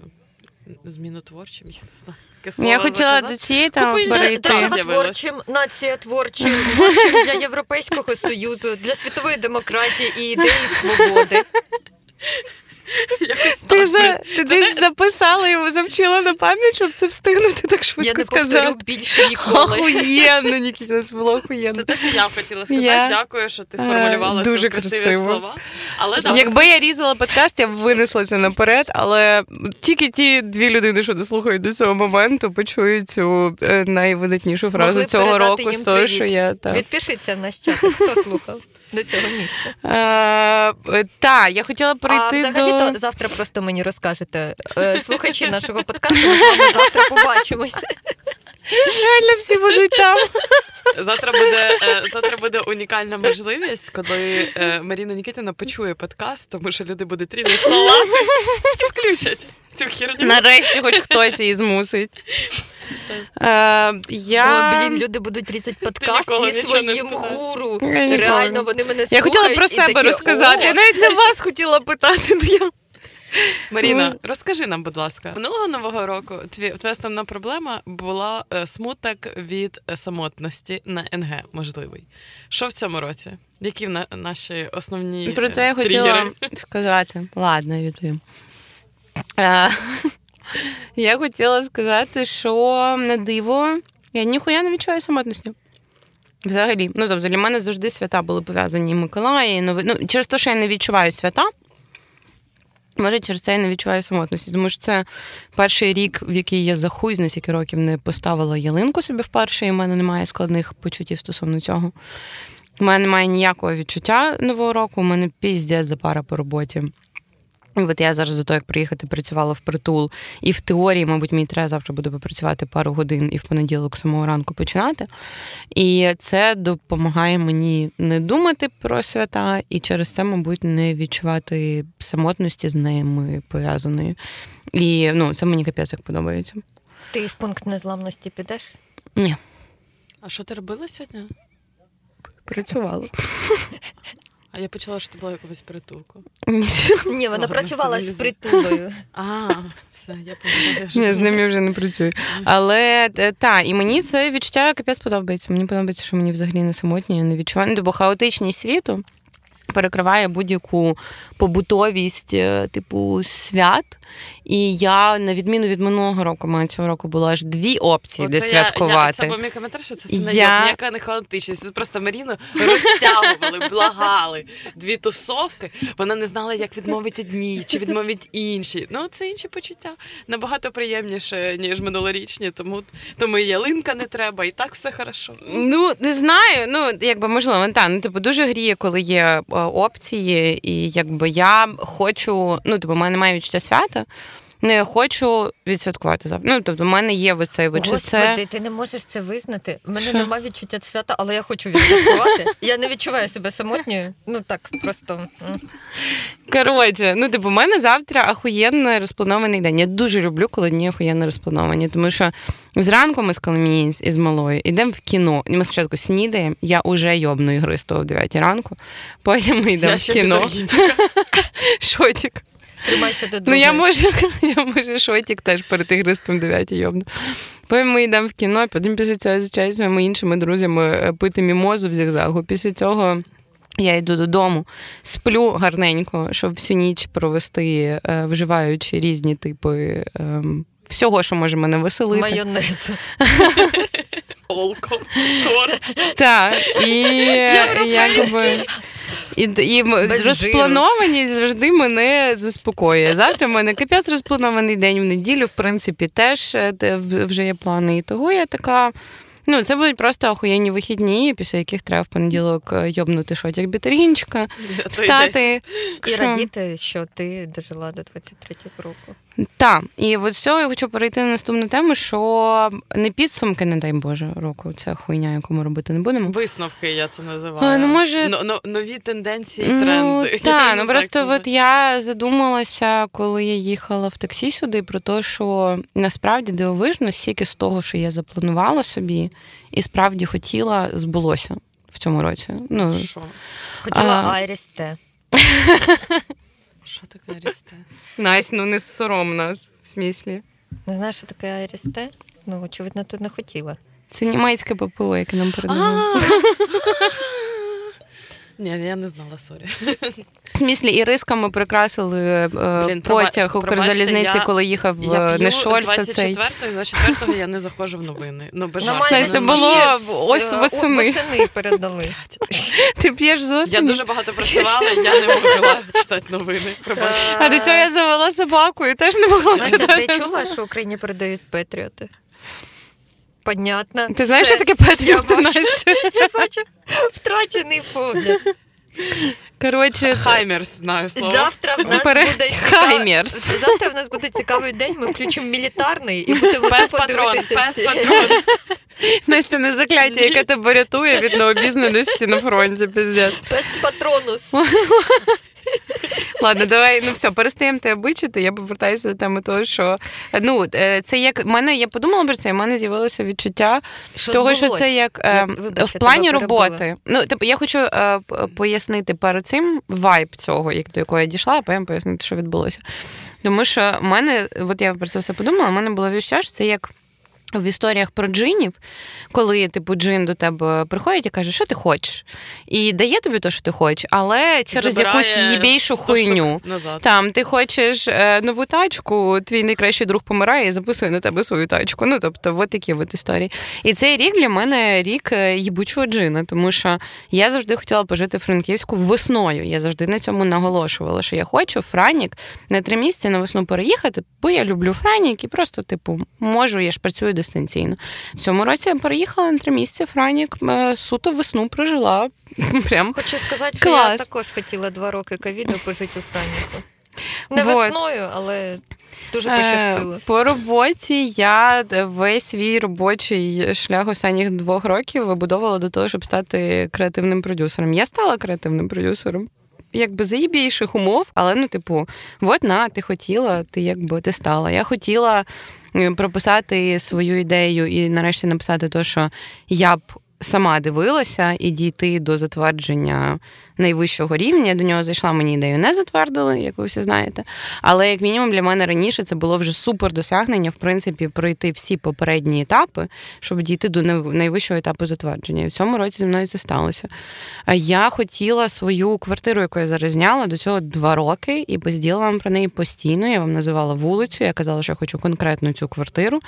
змінотворчим, я не знаю. слово Я хотіла заказати. до цієї там перейти. справ. Держава творчим, нація творчим, творчим для Європейського Союзу, для світової демократії і ідеї свободи. Якось Ти, за, ти десь записала його, завчила на пам'ять, щоб це встигнути так Я швидко не повторю сказати. більше ніколи. Охуєнно, Нікіта, це було охуєнно. Це те, що я хотіла сказати. Я- Дякую, що ти сформулювала Е, дуже ці красиві красиво. слова. Але да, Якби я різала подкаст, я б винесла це наперед, але тільки ті дві людини, що дослухають до цього моменту, почують цю е, найвидатнішу фразу Могли цього року з того, що я так. Відпишіться в наш чат, хто слухав до цього місця. Е, та, я хотіла А перейти взагалі то завтра просто мені розкажете. Е, Слухачі нашого подкасту, ми з вами завтра побачимось. Реально всі будуть там. Завтра буде, е, завтра буде унікальна можливість, коли е, Маріна Нікітіна почує подкаст, тому що люди будуть різати салати і включать цю херню. Нарешті, хоч хтось її змусить. Е, я... О, блін, люди будуть різати подкаст зі своїм гуру. Я. Реально, вони мене Я хотіла про себе такі, розказати. «О, Я навіть не вас хотіла питати. то я... Маріна, Ну. розкажи нам, будь ласка, минулого нового року тві, твоя основна проблема була е, смуток від е, самотності на НГ, можливий. Що в цьому році? Які на, наші основні Про це я е, хотіла сказати. Ладно, я відповім. Я хотіла сказати, що на диво я ніхуя не відчуваю самотності. Взагалі. Ну, тобто для мене завжди свята були пов'язані і Миколаї, Нови... Ну, через те, що я не відчуваю свята. Може, через це я не відчуваю самотності, тому що це перший рік, в який я за хуй на скільки років не поставила ялинку собі вперше, і в мене немає складних почуттів стосовно цього. У мене немає ніякого відчуття нового року, у мене піздець за пара по роботі. І от я зараз до того, як приїхати, працювала в притул. І в теорії, мабуть, мені треба завтра буде попрацювати пару годин і в понеділок самого ранку починати. І це допомагає мені не думати про свята, і через це, мабуть, не відчувати самотності з ними пов'язаної. І ну, це мені капець як подобається. Ти в пункт незламності підеш? Ні, А що ти робила сьогодні? працювала. [laughs] А я почула, що ти була якогось притулку. Ні, вона працювала з притулою. [laughs] А, все, я. Ні, з ними вже не працюю. Але е, та, і мені це відчуття капець подобається. Мені подобається, що мені взагалі не самотні, я не відчуваю. Ну, Бо хаотичність світу перекриває будь-яку побутовість, е, типу, свят. І я, на відміну від минулого року, маю цього року було аж дві опції, де Оце святкувати. Я, я, це був мій коментар, що це все Я- я... ніяка не хаотичність. Тут просто Маріну розтягували, благали. Дві тусовки. Вона не знала, як відмовити одній чи відмовити іншій. Ну, це інші почуття. Набагато приємніше, ніж минулорічні, тому, тому і ялинка не треба, і так все хорошо. Ну, не знаю. Ну, якби можливо, та, ну, типу, дуже гріє, коли є е, опції, і якби я хочу, ну, типу, в мене немає відчуття свята. Ну, я хочу відсвяткувати завтра. Ну, тобто, в мене є оцей от, чи це. Ти не можеш це визнати. У мене Що? немає відчуття свята, але я хочу відсвяткувати. Я не відчуваю себе самотньою. Ну так, просто. Коротше, ну, типу, в мене завтра ахуєнно розпланований день. Я дуже люблю, коли дні ахуєнно розплановані, тому що зранку ми з Коломією із малою йдемо в кіно. Ми спочатку снідаємо, я уже йобну ігри з того в 9 ранку, потім ми йдемо Я в кіно. [laughs] Шотік. Тримайся до Ну, я можу, [laughs] я можу шотік теж перед ігристом 9 йобну. Потім ми йдемо в кіно, потім після цього звичайно, з своїми іншими друзями е, пити мімозу в зігзагу. Після цього я йду додому, сплю гарненько, щоб всю ніч провести, е, вживаючи різні типи. ем, Всього, що може мене веселити. Майонезу. Олком, торч. Так, і якби. І, і Без розпланованість завжди мене заспокоює. Завтра в мене капець розпланований день в неділю, в принципі, теж е, вже є плани. І того я така. Ну, це будуть просто охуєнні вихідні, після яких треба в понеділок е, йобнути шотик бітергінчика, [laughs] встати. І радіти, що ти дожила до 23-го року. Так, і от все, я хочу перейти на наступну тему, що не підсумки, не дай Боже, року. Це хуйня, яку ми робити не будемо. Висновки, я це називаю. А, ну, може- Но- но- нові тенденції, Ну, тренди. [laughs] Я так, ну просто от я задумалася, коли я їхала в таксі сюди, про те, що насправді дивовижно, стільки з того, що я запланувала собі, і справді хотіла, збулося в цьому році. Ну, Що? Хотіла А. Айріс Т. [laughs] Що таке рісте? [laughs] Настя, ну не сором нас, в смислі. Не знаю, що таке Айріс Ну, очевидно, ти не хотіла. Це німецьке ППО, яке нам передали. [laughs] Ні, я не знала, сорі. В смислі, і рисками прикрасили е, Блін, потяг Укрзалізниці, я- коли їхав Я е, п'ю з Шольца цей. 24-го, з 24-го я не заходжу в новини. Ну, без Нормально. Це було Є, ось е, восени. Восени передали. Ти п'єш з Я дуже багато працювала, я не могла читати новини. А до цього я завела собаку і теж не могла читати. ти чула, що Україні передають Петріоти? Понятно. Ти знаєш, що таке бачу. Настя? [laughs] Я бачу втрачений погляд. Коротше, Хаймерс знаю слово. Завтра в нас Пере- буде. Хаймерс. Завтра в нас буде цікавий день. Ми включимо мілітарний і будемо Пес патрон, пес патрон. [laughs] Настя не закляття, яке тебе рятує від необізнаності на фронті, піздець. Пес патронус. [laughs] [laughs] Ладно, давай, ну все, перестаємо тебе бичити. Я повертаюся до теми того, що ну е, це як в мене, я подумала про це, і в мене з'явилося відчуття Що того, що це як е, Я- в плані роботи. Ну, типу, я хочу е, пояснити перед цим вайб цього, як до якого я дійшла, а потім пояснити, що відбулося. Тому що в мене, от я про це все подумала, в мене було відчуття, що це як. В історіях про джинів, коли типу джин до тебе приходить і каже, що ти хочеш, і дає тобі те, що ти хочеш, але через Забирає якусь їбейшу 100 штук хуйню. Назад. Там ти хочеш е, нову тачку, твій найкращий друг помирає і записує на тебе свою тачку. Ну тобто, от такі от історії. І цей рік для мене рік е, їбучого джина, тому що я завжди хотіла пожити в Франківську весною. Я завжди на цьому наголошувала, що я хочу Франік на три місяці на весну переїхати, бо я люблю Франік і просто, типу, можу, я ж працюю дистанційно. В цьому році я переїхала на три місяці. Франік е, суто весну прожила. [laughs] Прям Хочу сказати, що я також хотіла два роки ковіду пожити у Франніку. Не Вот. весною, але дуже Е, пощастило. По роботі я весь свій робочий шлях останніх двох років вибудовувала до того, щоб стати креативним продюсером. Я стала креативним продюсером. Якби за більших умов, але ну, типу, от на, ти хотіла, ти якби ти стала. Я хотіла прописати свою ідею і нарешті написати те, що я б сама дивилася і дійти до затвердження найвищого рівня. Я до нього зайшла, мені ідею не затвердили, як ви всі знаєте. Але як мінімум для мене раніше це було вже супер досягнення, в принципі, пройти всі попередні етапи, щоб дійти до най- найвищого етапу затвердження. І в цьому році зі мною це сталося. Я хотіла свою квартиру, яку я зараз зняла, до цього два роки, і безділа вам про неї постійно. Я вам називала вулицю, я казала, що я хочу конкретно цю квартиру.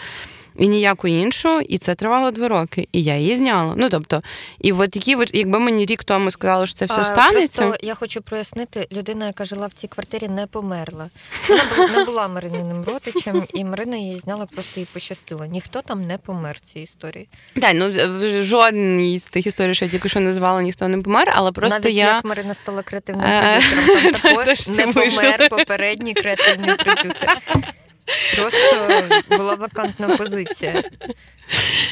І ніяку іншу, і це тривало два роки. І я її зняла. Ну тобто, і от от, якби мені рік тому сказали, що це все А, станеться. Просто я хочу прояснити, людина, яка жила в цій квартирі, не померла. Вона була, не була Марининим родичем, і Марина її зняла, просто їй пощастило. Ніхто там не помер в цій історії. Так, ну в жодній з тих історій, що я тільки що назвала, ніхто не помер, але просто Навіть я. як Марина стала креативним Е, продюсером, там [laughs] також не помер попередній креативний продюсер. Просто була вакантна позиція.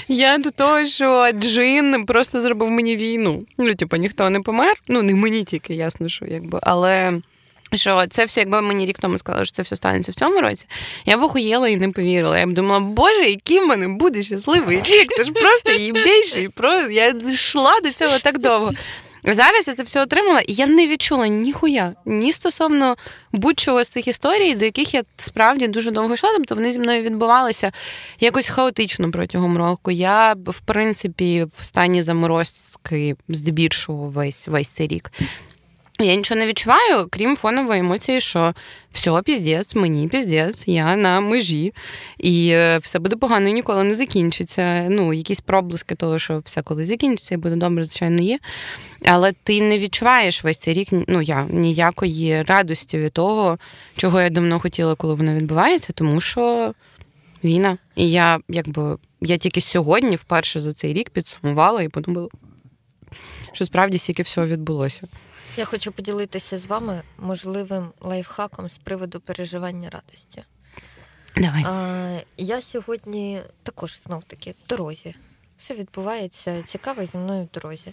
Я до того, що Джин просто зробив мені війну. Ну, типу, ніхто не помер. Ну, не мені тільки, ясно, що якби, але. Що це все, якби мені рік тому сказали, що це все станеться в цьому році, я б охуєла і не повірила. Я б думала, боже, який в мене буде щасливий рік. Це ж просто їбейший. Просто я йшла до цього так довго. Зараз я це все отримала, і я не відчула ніхуя, ні стосовно будь-чого з цих історій, до яких я справді дуже довго йшла. Тобто вони зі мною відбувалися якось хаотично протягом року. Я, в принципі, в стані заморозки здебільшого весь весь цей рік. Я нічого не відчуваю, крім фонової емоції, що все, піздець, мені піздець, я на межі, і е, все буде погано і ніколи не закінчиться. Ну, якісь проблиски того, що все коли закінчиться, і буде добре, звичайно, є. Але ти не відчуваєш весь цей рік ну, я, ніякої радості від того, чого я давно хотіла, коли воно відбувається, тому що війна. І я якби я тільки сьогодні, вперше за цей рік, підсумувала і подумала, що справді стільки всього відбулося. Я хочу поділитися з вами можливим лайфхаком з приводу переживання радості. Давай. А, я сьогодні також знов таки в дорозі. Все відбувається цікаво зі мною в дорозі.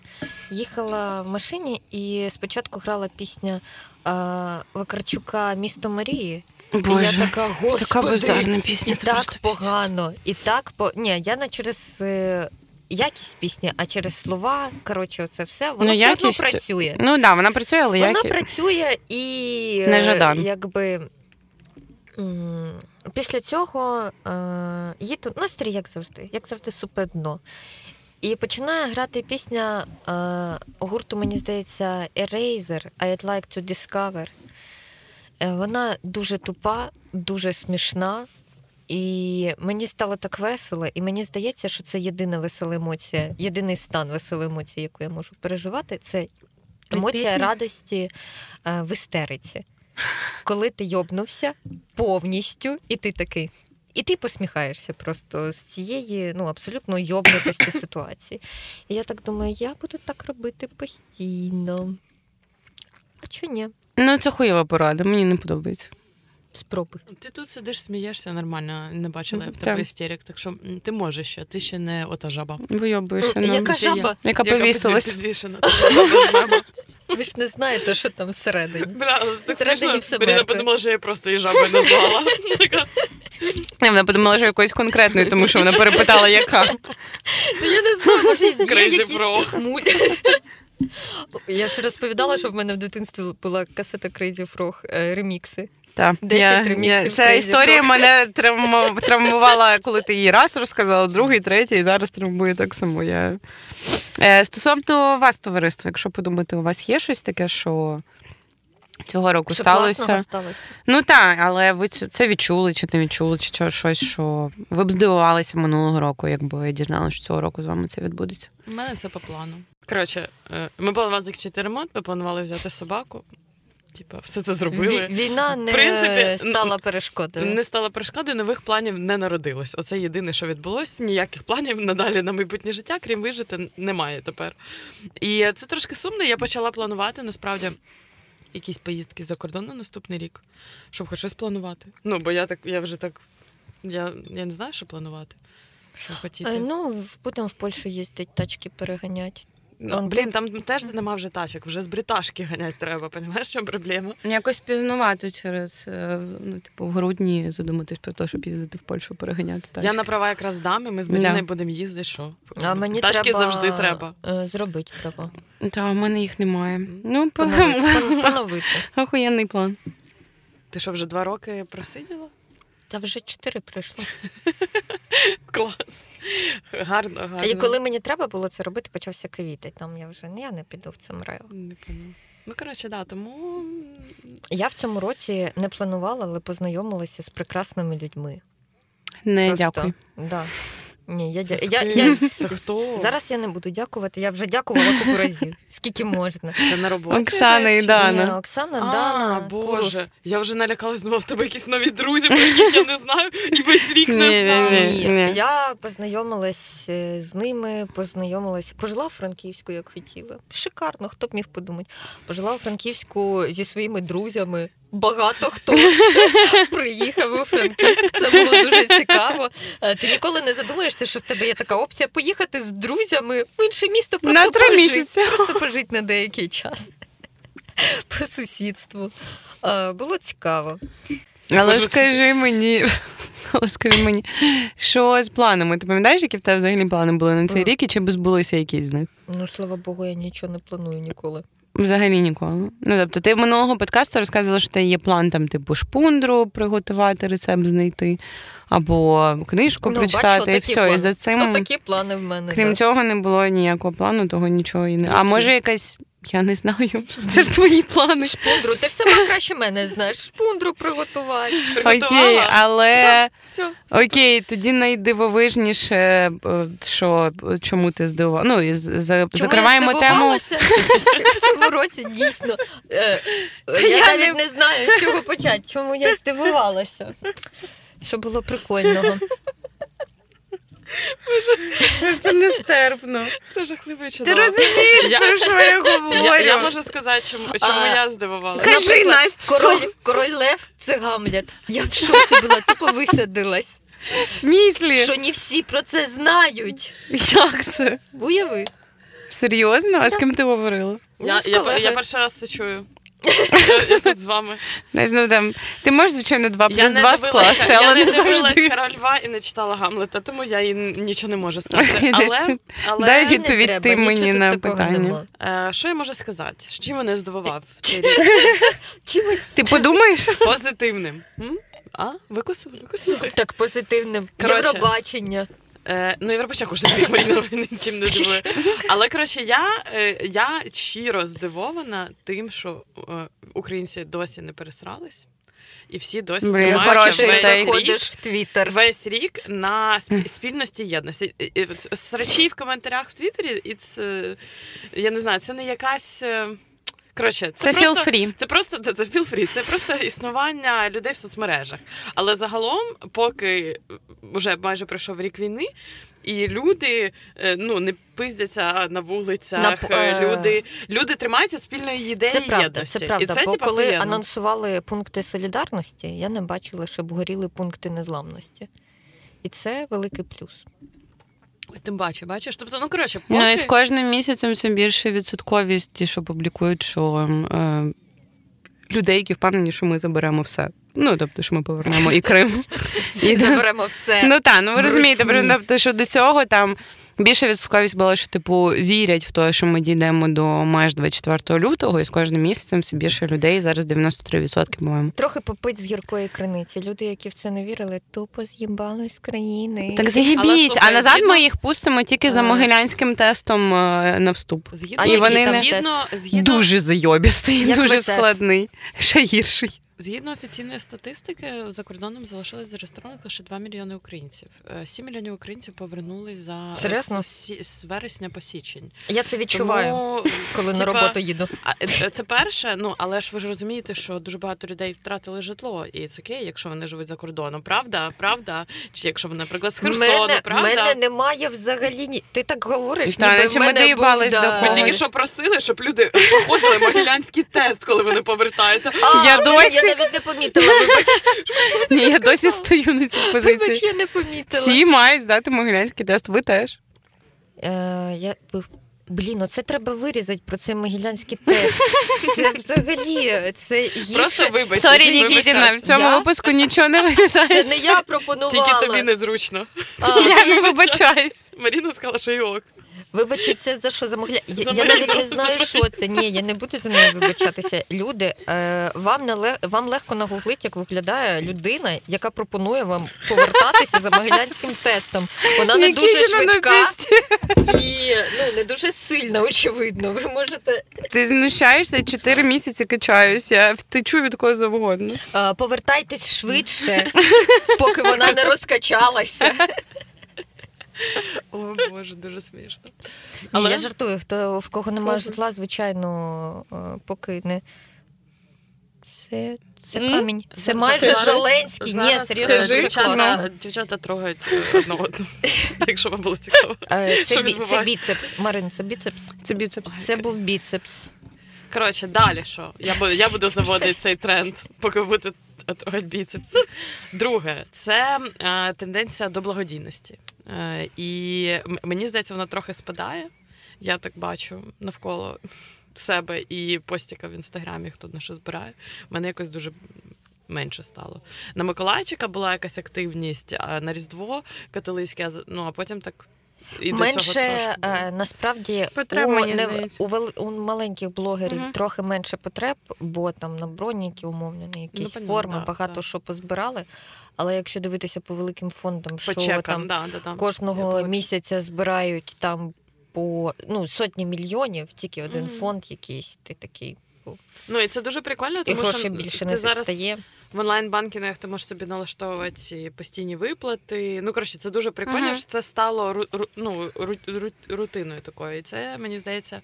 Їхала в машині і спочатку грала пісня а, Вакарчука Місто Марії. І я така, господи, така бездарна пісня. і так погано, і так по ні, я не через е, якість пісні, а через слова. Коротше, це все воно Ну, все одно працює. Ну да, вона працює, але Вона як... працює і е, Нежадан. якби. Після цього е, їду настрій, як завжди, як завжди, супер дно. І починає грати пісня е, гурту, мені здається, Eraser, I'd like to discover. Е, вона дуже тупа, дуже смішна. І мені стало так весело, і мені здається, що це єдина весела емоція, єдиний стан веселої емоції, яку я можу переживати, це емоція пісні? радості е, в істериці. Коли ти йобнувся повністю, і ти такий. І ти посміхаєшся просто з цієї ну, абсолютно йобнутості [laughs] ситуації. І я так думаю, я буду так робити постійно. А чого ні? Ну, це хуєва порада, мені не подобається. Спробуй. Ти тут сидиш, смієшся нормально, не бачила я в Так. тебе істерик, так що ти можеш ще, ти ще не ота жаба. Вийобуєшся. Ну, ну. яка жаба? Яка Яка повісилась. Ви ж не знаєте, що там всередині. Бля, так Всередині все мертве. подумала, що я просто її жабою назвала. Ні, Вона подумала, що якоюсь конкретною, тому що вона перепитала, яка. Ну я не знаю, може є Crazy якісь. Я ж розповідала, що в мене в дитинстві була касета Crazy Frog е, ремікси. Так, 10 я, я, ця історія мене травму- травмувала, коли ти її раз розказала, другий, третій, і зараз травмує так само. Я... Е, стосовно вас, товариство, якщо подумати, у вас є щось таке, що цього року Що сталося? сталося. Ну так, але ви це відчули чи не відчули, чи щось, що ви б здивувалися минулого року, якби дізналися, що цього року з вами це відбудеться. У мене все по плану. Коротше, е, ми планували закінчити ремонт, ми планували взяти собаку. Типа, все це зробили. Війна не В принципі, стала перешкодою. Не стало перешкодою, нових планів не народилось. Оце єдине, що відбулось. Ніяких планів надалі на майбутнє життя, крім вижити, немає тепер. І це трошки сумно. Я почала планувати насправді якісь поїздки за кордон на наступний рік, щоб хоч щось планувати. Ну, бо я так, я вже так. Я, я не знаю, що планувати. Що хотіти. Е, Ну, в- будемо в Польщу їздити, тачки переганяти. Ну, он блін, там теж нема вже тачок, вже з бриташки ганять треба, розумієш, що проблема? Якось пізнувато через ну, типу, в грудні задуматись про те, щоб їздити в Польщу переганяти. Тачки. Я на права якраз дам, і ми з Да. Маріною будемо їздити, що? А мені Тачки треба завжди треба. е, зробити права. Та, у мене їх немає. Ну, Поновити. поновити. [laughs] охуєнний план. Ти що, вже два роки просиділа? Та вже чотири пройшло. [laughs] Клас. Гарно, гарно. І коли мені треба було це робити, почався ковід. Там я вже ну, я не піду в це мраю. Не поняла. Ну, коротше, да, тому Я в цьому році не планувала, але познайомилася з прекрасними людьми. Не Просто. дякую. Да. Ні, я, це, я, я, це хто? Зараз я не буду дякувати. Я вже дякувала купу разів. Скільки можна. Це на роботі. Оксана і? Дана. Ні, Оксана, А, Дана, Боже, Курус. я вже налякалась, думала, в тебе якісь нові друзі, про яких я не знаю, і весь рік не Ні, ні, знаю. ні. Ні, я познайомилась е, з ними, познайомилась, пожила в Франківську, як хотіла. Шикарно, хто б міг подумати. Пожила у Франківську зі своїми друзями. Багато хто приїхав у Франківськ. Це було дуже цікаво. Е, Ти ніколи не задумаєшся, що в тебе є така опція поїхати з друзями в інше місто просто На три пожити, місяці. Просто пожити на деякий час по сусідству. Е, Було цікаво. Але Може, скажи мені, [laughs] але скажи мені, що з планами? Ти пам'ятаєш, які в тебе взагалі плани були на цей рік, і чи би збулися якісь з них? Ну, слава Богу, я нічого не планую ніколи. Взагалі ніколи. Ну тобто, ти минулого подкасту розказувала, що ти є план там, типу, шпундру приготувати, рецепт знайти, або книжку Ну, прочитати, бачу, і все. плани. І за цим, Такі плани в мене. крім да. цього, не було ніякого плану, того нічого і не. А може, якась, я не знаю, це ж твої плани. Шпундру, ти ж сама краще мене знаєш. Шпундру приготувати. Окей, але. Все. Окей, тоді найдивовижніше, е, що чому ти здивував. Ну, і за- закриваємо я тему. в цьому році дійсно. Е, я, я навіть не... знаю, з чого почати. Чому я здивувалася? Що було прикольного. Це нестерпно. Це жахливо і Ти розумієш, Я- про що я говорю? Я, я можу сказати, чому, чому А, я здивувалася. Кажи, Настя, король, король Лев це Гамлет. Я в шоці була, тупо висадилась. В смислі? Що не всі про це знають. Як це? Уяви. Серйозно? А з ким ти говорила? Я, я, я перший раз це чую. Я, я тут з вами. Не знаю, там, ти можеш, звичайно, два плюс не два скласти, я але не дивилась завжди. «Короля Льва» і не читала Гамлета, тому я їй нічого не можу сказати. [laughs] Але, але Дай відповідь треба, ти мені на питання. е, що я можу сказати? Чим мене здивував [laughs] цей рік? Чимось Ти подумаєш? [laughs] Позитивним. М? А? Викусили, викусили. так позитивним. Коротше. Євробачення. Е, ну, Європейча кожен рік Маріна нічим не дивує. Але коротше, я, е, я щиро здивована тим, що е, українці досі не пересрались, і всі досі ти весь рік, в Твіттер. весь рік на спільності єдності. Срачі в коментарях в Твіттері, і це, я не знаю, це не якась. Коротше, це, Це просто, feel free. це просто це, це feel free, це просто існування людей в соцмережах. Але загалом, поки вже майже пройшов рік війни, і люди е, ну не пиздяться на вулицях, На- е, е, люди, люди тримаються спільної ідеї Це правда, єдності. це правда. І це Бо типа, коли охуєнно. анонсували пункти солідарності, я не бачила, щоб горіли пункти незламності. І це великий плюс. Тим бачу, бачиш. Тобто, ну коротше, поки... Ну і з кожним місяцем все більше відсотковість, ті, що публікують, що е, людей, які впевнені, що ми заберемо все. Ну, тобто, що ми повернемо і Крим. [laughs] І, Заберемо [laughs] все. Ну так, ну ви розумієте, тобто, що до цього там більша відсотковість була, що типу вірять в те, що ми дійдемо до меж 24 лютого, і з кожним місяцем все більше людей. Зараз 93%, по-моєму. Трохи попить з гіркої криниці. Люди, які в це не вірили, тупо з'їбали з країни. Так Але, а назад згідно- ми їх пустимо тільки за Е. могилянським тестом е, на вступ. Згідно, І вони не- згідно, згідно, Дуже зайобістий, дуже складний, ще гірший. Згідно офіційної статистики, за кордоном залишилось зареєстрованих лише 2 мільйони українців. Е, 7 мільйонів українців повернулись за Серйозно? з, з вересня по січень. Я це відчуваю, Тому, коли на роботу їду. А е, це перше, ну але ж ви ж розумієте, що дуже багато людей втратили житло, і це окей, якщо вони живуть за кордоном. Правда, правда? Чи якщо вони, наприклад, з Херсону, мене, правда? мене немає взагалі ні. Ти так говориш, Та, ніби в ми мене доїбались був, до да. Ми тільки що просили, щоб люди проходили могилянський тест, коли вони повертаються. А, Я я, досі- я навіть не помітила. Вибач, Ні, я досі стою на цій вибач, позиції. я не помітила. Всі мають здати могилянський тест, ви теж. Е, я... Блін, оце треба вирізати про цей могилянський тест. Це взагалі це гірше. Просто вибач. Sorry, Нікітіна, в цьому Я? випуску нічого не Це вирізається. не я пропонувала. Тільки тобі незручно. А, Я не вибачаюсь. Маріна сказала, що й ok. Вибачте, це за що за могиля? Я, я навіть не знаю, що це. Ні, я не буду за нею вибачатися. Люди, е, вам не вам легко нагуглити, як виглядає людина, яка пропонує вам повертатися за могилянським тестом. Вона не дуже швидка і ну не дуже сильна, очевидно. Ви можете Ти знущаєшся, чотири місяці качаюсь, я втечу від кого завгодно. е, повертайтесь швидше, поки вона не розкачалася. О Боже, дуже смішно. Але- я жартую, хто в кого немає житла, звичайно, е, поки не. Це, це камінь. Це майже зараз- Зеленський. Ні, серйозно, е, дуже дівчата, класно. дівчата трогають е, одну одну, [laughs] якщо вам було цікаво. Е, [laughs] Це, Що бі- це біцепс. Марин, це біцепс. Це біцепс. Це був біцепс. Коротше, далі що? Я буду, я буду [laughs] заводити цей тренд, поки будете [laughs] трогати біцепс. Друге, це е, тенденція до благодійності. Е, і мені здається, вона трохи спадає. Я так бачу навколо себе і постіка в інстаграмі, хто на що збирає. Мене якось дуже. Менше стало. На Миколайчика була якась активність, а на Різдво католицьке, ну а потім так і до цього менше було. е, насправді Потреб, у, мені не- у, у маленьких блогерів Мгм. трохи менше потреб, бо там на броніки умовно, на якісь Ну, форми, да, багато да. що позбирали. Але якщо дивитися по великим фондам, по що чекам, там да, да. Кожного місяця збирають там по ну, сотні мільйонів, тільки один Мгм. фонд якийсь, ти такий. Ну і це дуже прикольно, тому грошей що більше ти не зараз стає. В онлайн-банкінгах ти можеш собі налаштовувати постійні виплати. Ну коротше, це дуже прикольно. Мгм. що Це стало ну, ру, ру, рутиною такою. І це мені здається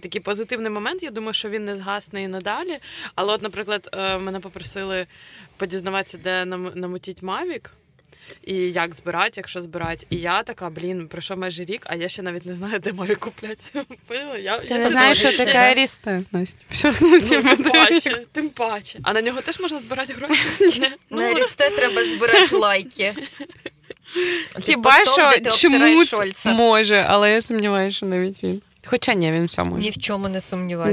такий позитивний момент. Я думаю, що він не згасне і надалі. Але, от, наприклад, е, мене попросили подізнаватися, де нам намутіть Мавік. І як збирати, якщо збирати. І я така, блін, пройшов майже рік, а я ще навіть не знаю, де мові купляти. [laughs] Поняла? Я, Ти я не знаєш, що таке да? арісти, Настя? Ну, тим паче, тим паче. А на нього теж можна збирати гроші? [laughs] Ну, На Рісте треба збирати [laughs] лайки. Хіба що чому може, але я сумніваюся, що навіть він. Хоча ні, він все може. Ні в чому не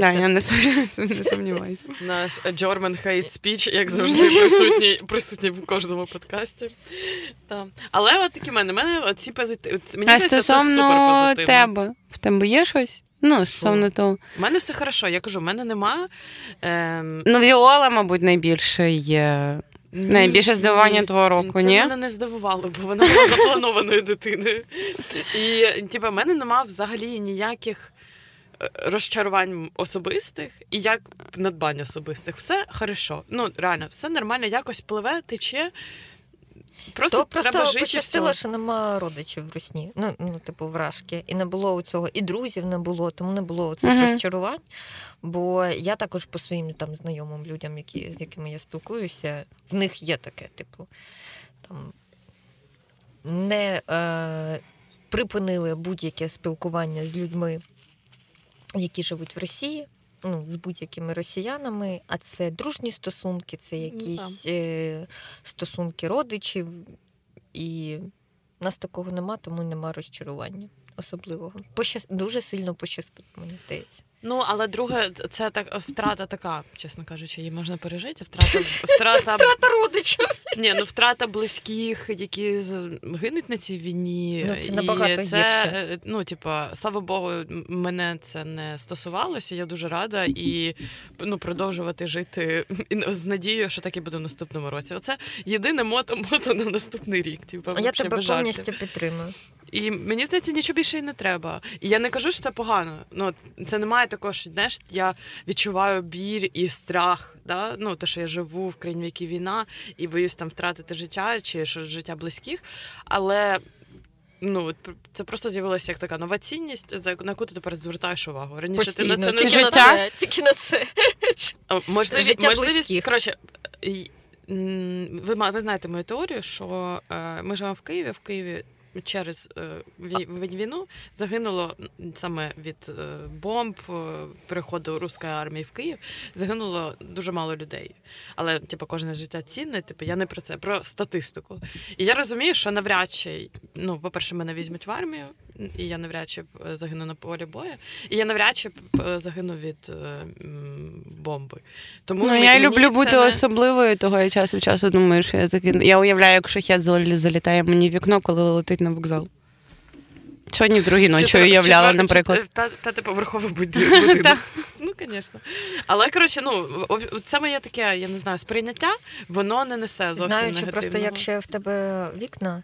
Да, я не сум- [laughs] не сумніваюся. Наш German hate speech, як завжди, присутній, присутній в кожному подкасті. Та. Але от такі в мене, в мене оці позитиви. Мені А здається, це супер стосовно позитивно. тебе, в тебе є щось? Ну, стосовно того. У мене все хорошо. Я кажу, в мене нема. Ем, Ну, Віола, мабуть, найбільше є. Найбільше здивування ні. твого року, Це ні? мене не здивувало, бо вона була запланованою дитиною. І типу, в мене нема взагалі ніяких е, розчарувань особистих і як надбань особистих. Все хорошо. Ну, реально, все нормально, якось пливе, тече. Просто, То просто треба жити. пощастило, що нема родичів в русні. Ну, ну, типу, вражки. І не було у цього, і друзів не було, тому не було цих Мгм. розчарувань. Бо я також по своїм там знайомим людям, які, з якими я спілкуюся, в них є таке, типу, там не е, припинили будь-яке спілкування з людьми, які живуть в Росії. Ну, з будь-якими росіянами, а це дружні стосунки, це якісь е, стосунки родичів, і в нас такого нема, тому нема розчарування особливого. Пощас... Дуже сильно пощастило, мені здається. Ну, але друге, це так втрата така, чесно кажучи, її можна пережити. Втрата, втрата, [laughs] Втрата родичів. ні, ну, втрата близьких, які гинуть на цій війні. Ну, це набагато і це, гірше. е, ну, типа, слава Богу, мене це не стосувалося. Я дуже рада і ну, продовжувати жити і з надією, що так і буде в наступному році. Оце єдине мото-мото на наступний рік. Типа, я тебе повністю підтримую. І мені здається, нічого більше і не треба. І я не кажу, що це погано. Ну це немає такого, що знаєш, я відчуваю біль і страх. Да? Ну, те, що я живу в країні, в якій війна, і боюсь там втратити життя чи що життя близьких. Але ну це просто з'явилася як така нова цінність, за на яку ти тепер звертаєш увагу. Раніше ти на це не тільки життя? на це, тільки на це. Можливість, Життя можливість близьких. коротше, ви, ма- ви знаєте мою теорію, що е, ми живемо в Києві, в Києві через е, вій- вій- війну загинуло саме від е, бомб, е, переходу руської армії в Київ, загинуло дуже мало людей. Але типу, кожне життя цінне, типу, я не про це, про статистику. І я розумію, що навряд чи, ну, по-перше, мене візьмуть в армію, і я навряд чи е, загину на полі бою, і я навряд чи е, загину від е, бомби. Тому Ну, я люблю бути не- особливою, того я час від часу думаю, що я закину. Я уявляю, як шахет залітає мені в вікно, коли летить на вокзал. Сьогодні в другій ночі уявляла, наприклад. П'ятиповерховий [laughs] будинок. Ну, звісно. Але коротше, ну це моє таке, я не знаю, сприйняття, воно не несе зовсім Знаючи просто, як ще в тебе вікна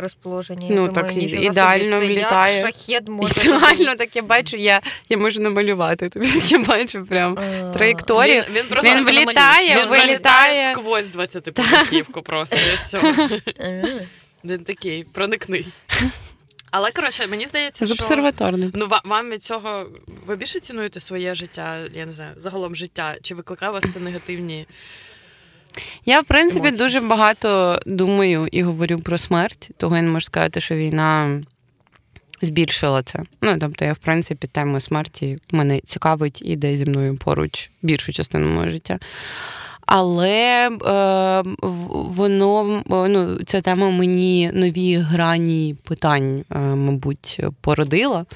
розположені, Ну, я думаю, так, ідеально собі, це влітає. Як шахет [laughs] може Ідеально так я бачу, я, я можу намалювати тобі, я бачу прям траєкторію. Він, він просто Він влітає, він вилітає сквозь 20-поверхівку просто. І все. е, [laughs] Він такий проникний. [laughs] Але коротше, мені здається, З обсерваторним. ну вам від цього ви більше цінуєте своє життя, я не знаю, загалом життя, чи викликає вас це негативні? Я, в принципі, Емоції. дуже багато думаю і говорю про смерть, того я не можу сказати, що війна збільшила це. Ну, тобто, я, в принципі, тема смерті мене цікавить і йде зі мною поруч більшу частину мого життя. Але е, воно ну, ця тема мені нові грані питань, е, мабуть, породила.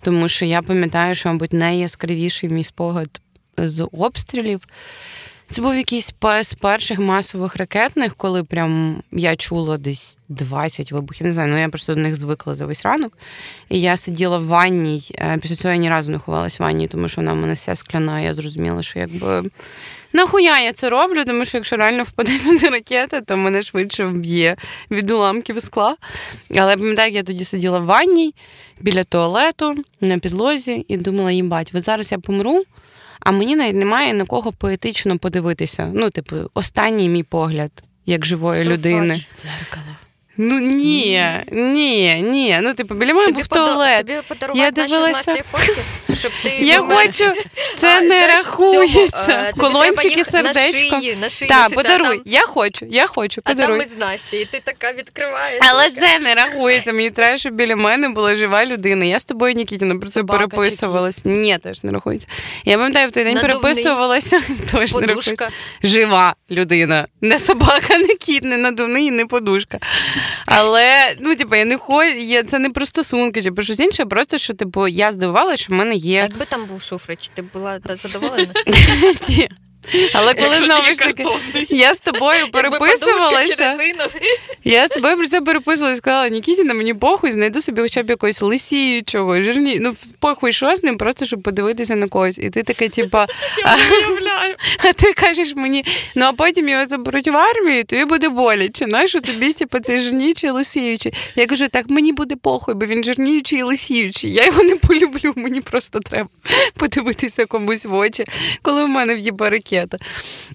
Тому що я пам'ятаю, що, мабуть, найяскравіший мій спогад з обстрілів. Це був якийсь з перших масових ракетних, коли прям я чула десь 20 вибухів. Не знаю, ну я просто до них звикла за весь ранок. І я сиділа в ванній. е, Після цього я ні разу не ховалась в ванні, тому що вона в мене вся скляна. Я зрозуміла, що якби нахуя я це роблю, тому що якщо реально впаде [laughs] сюди ракета, то мене швидше вб'є від уламків скла. Але пам'ятаю, як я тоді сиділа в ванній біля туалету на підлозі і думала, їбать, от зараз я помру. А мені навіть немає на кого поетично подивитися. Ну, типу, останній мій погляд як живої Суфач. людини. Дзеркало. Ну ні, ні, ні. Ну, типу, біля мене був туалет. Тобі подарувати Я наші дивилася- з фотки, щоб ти Я хочу, це А, не знаєш, рахується. цього, е, Колончики, сердечко. На шиї, на шиї Так, подаруй. там- Я хочу, я хочу, А там подаруй. ми з Настю, і ти така відкриваєш. Але це не рахується. Мені треба, щоб біля мене була жива людина. Я з тобою, Нікітіна, про це Собака переписувалась. Ні, теж не рахується. Я пам'ятаю, в той день Надувний. переписувалася. [laughs] Теж не рахується. Подушка. Жива людина. Не собака, не кіт, не надувний, не подушка. Але ну, типу, я не хочу, це не про стосунки чи про щось інше, просто що типу, я здивувалася, що в мене А є. Якби там був Шуфрич, ти б була задоволена? [laughs] Ні. Але коли знову ж таки я з тобою переписувалася. Я з тобою про це переписувала і сказала, Нікітіна, мені похуй, знайду собі хоча б якогось лисіючого, жирні. Ну, похуй, що з ним, просто щоб подивитися на когось. І ти таке, типа, [laughs] [laughs] а ти кажеш мені, ну а потім його заберуть в армію, тобі буде боляче. Нащо тобі, типу, цей жирніючий лисіючий? Я кажу, так мені буде похуй, бо він жирніючий і лисіючий. Я його не [laughs] полюблю, мені просто треба подивитися комусь в очі, коли в мене в'їбе ракета.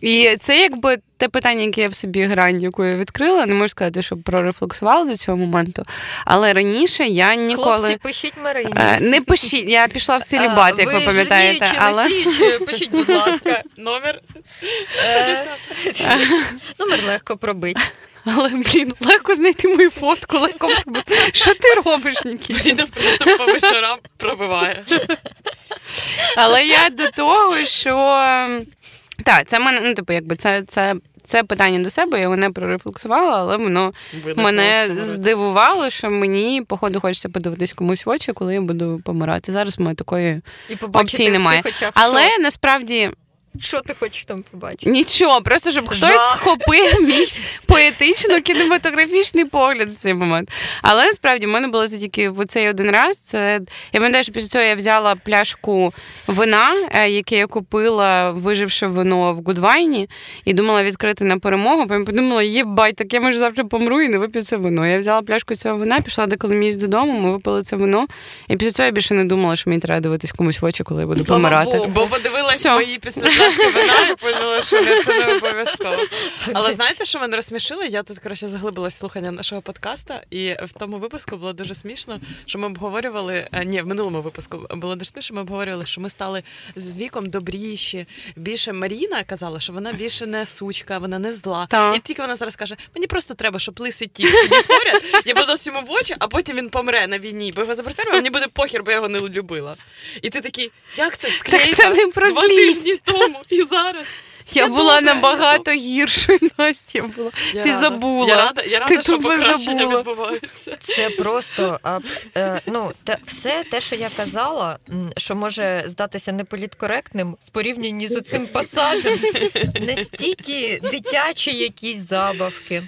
І це якби те питання, яке я в собі грань, яку я відкрила, не можу сказати, що прорефлексувала до цього моменту. Але раніше я ніколи. Хлопці, пишіть Марині. Е, Не пишіть, я пішла в целібат, як ви пам'ятаєте. жирніючі, Але пишіть, будь ласка. [laughs] Номер Е, [laughs] Номер легко пробить. Але блін, легко знайти мою фотку, легко пробити. Що ти робиш, Нікіт? Діда просто по вечорам пробиває. Але я до того, що так, це мене, ну типу, якби це, це, це питання до себе, я не прорефлексувала, але воно Виникло мене здивувало, що мені, походу, хочеться подивитись комусь в очі, коли я буду помирати. Зараз моєї такої І опції немає. Хоча Але що, насправді що ти хочеш там побачити? нічого, просто щоб хтось Жах. схопив мій [laughs] поетично кінематографічний погляд в цей момент. Але насправді в мене було це тільки в цей один раз. Це я пам'ятаю, що після цього я взяла пляшку вина, е, яке я купила, виживши вино в Гудвайні, і думала відкрити на перемогу. Потім подумала, єбать, так я може завтра помру і не вип'ю це вино. Я взяла пляшку цього вина, пішла до коломієць додому, ми випили це вино. І після цього я більше не думала, що мені треба дивитись комусь в очі, коли я буду Слава помирати. Богу. Бо подивилась мої після пляшки вина і поняла, що не- це не обов'язково. Але знаєте, що мене розсмішило? Я тут коротше заглибилась слухання нашого подкаста, і в тому випуску було дуже смішно, що ми обговорювали. е, Ні, в минулому випуску було дуже смішно, що ми обговорювали, що ми стали з віком добріші. Більше Маріна казала, що вона більше не сучка, вона не зла. Так. І тільки вона зараз каже: мені просто треба, щоб лисий тіп сидів поряд, я буду йому в очі, а потім він помре на війні, бо його а мені буде похер, бо я його не любила. І ти такий, як це склейка? це не про Два злість. тижні тому і зараз. Я, Я була набагато гіршою, [laughs] Настя була. Я Ти рада. забула. Я рада, я рада Ти що покращення забула. відбуваються. Це просто а, е, ну, те, все те, що я казала, що може здатися неполіткоректним в порівнянні з цим пасажем, [laughs] настільки дитячі якісь забавки.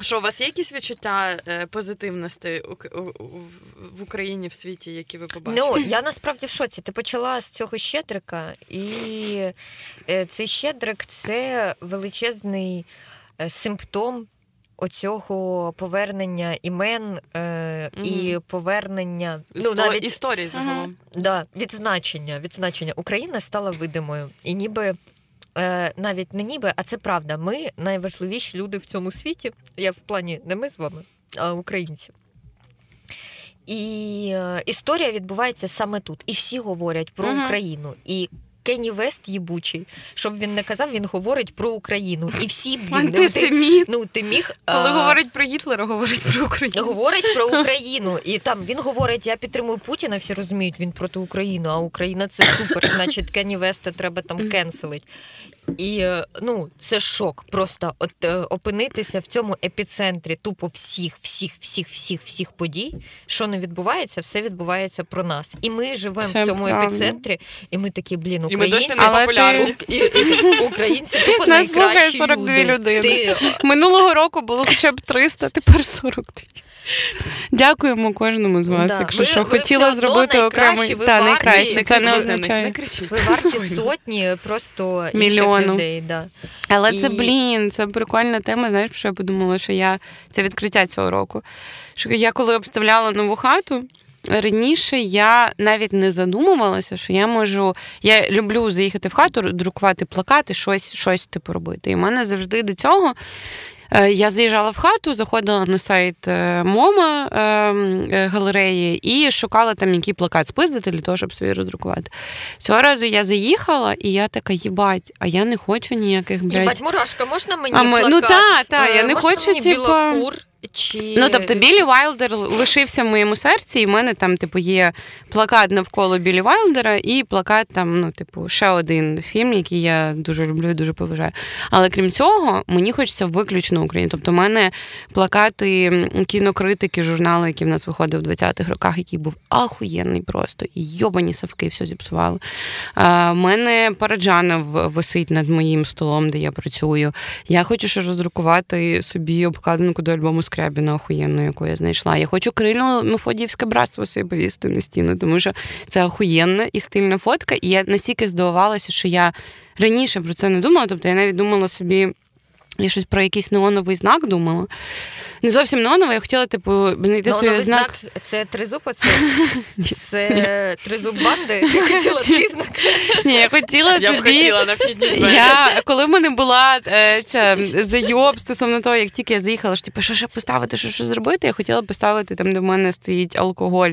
Що у вас є якісь відчуття е, позитивності в Україні в світі, які ви побачили? Ну, я насправді в шоці. Ти почала з цього щедрика, і е, цей щедрик це величезний е, симптом оцього повернення імен е, і повернення ну, навіть історії загалом. Да, відзначення, відзначення. Україна стала видимою. І ніби навіть не ніби, а це правда. Ми найважливіші люди в цьому світі. Я в плані не ми з вами, а українці. І е, історія відбувається саме тут. І всі говорять про угу. Україну. І Кенні Вест їбучий, щоб він не казав, він говорить про Україну. І всі блін, ти, ну ти міг Коли а, говорить про Гітлера, говорить про Україну. Говорить про [laughs] Україну, і там він говорить: я підтримую Путіна. Всі розуміють, він проти України, а Україна це супер. Значить, Кені Веста треба там [clears throat] кенселить. І е, ну це шок. Просто от е, опинитися в цьому епіцентрі тупо всіх, всіх, всіх, всіх, всіх подій, що не відбувається, все відбувається про нас. І ми живемо Це в цьому правда. епіцентрі, і ми такі, блін, І ми досі українці. популярні. І, і, українці тупо найкращі 42 люди. людини. Ти Минулого року було хоча б 300, тепер 42. Дякуємо кожному з вас, Да. якщо Ви- що ви хотіла все зробити окремий ви та варті. найкраще. Це не означає. Ви варті [laughs] сотні просто Мільйону. інших людей. Да. Але І- це блін, це прикольна тема. Знаєш, що я подумала, що я це відкриття цього року. Що я коли обставляла нову хату. Раніше я навіть не задумувалася, що я можу. Я люблю заїхати в хату, друкувати плакати, щось, щось типу робити. І в мене завжди до цього я заїжджала в хату, заходила на сайт е, Мома е, галереї і шукала там який плакат спиздити для того, щоб собі роздрукувати. Цього разу я заїхала, і я така, їбать, а я не хочу ніяких блядь... Їбать, мурашка, можна мені А ми- плакат? ну та, та, я Е, не можна хочу, мені типу, білокур? Чи... Ну, тобто, Білі Вайлдер лишився в моєму серці, і в мене там, типу, є плакат навколо Білі Вайлдера і плакат там, ну, типу, ще один фільм, який я дуже люблю і дуже поважаю. Але крім цього, мені хочеться виключно Україні. Тобто, в мене плакати кінокритики, журналу, який в нас виходив в 20-х роках, який був ахуєнний просто, і йобані савки все зіпсували. У мене Параджана висить над моїм столом, де я працюю. Я хочу ще роздрукувати собі обкладинку до альбому Скрябіна охуєнну, яку я знайшла. Я хочу крильну Мефодіївське братство собі повісти на стіну, тому що це охуєнна і стильна фотка. І я настільки здивувалася, що я раніше про це не думала. Тобто я навіть думала собі. Я щось про якийсь неоновий знак думала. Не зовсім неоновий, я хотіла, типу, знайти Неоновий собі знак. знак. Це тризуб оце? Це [laughs] тризуб банди? Ти хотіла такий знак? Ні, я хотіла Я б хотіла на вхідні. Я, коли в мене була е, ця зайоб стосовно того, як тільки я заїхала, що типу, що ще поставити, що, що зробити, я хотіла поставити там, де в мене стоїть алкоголь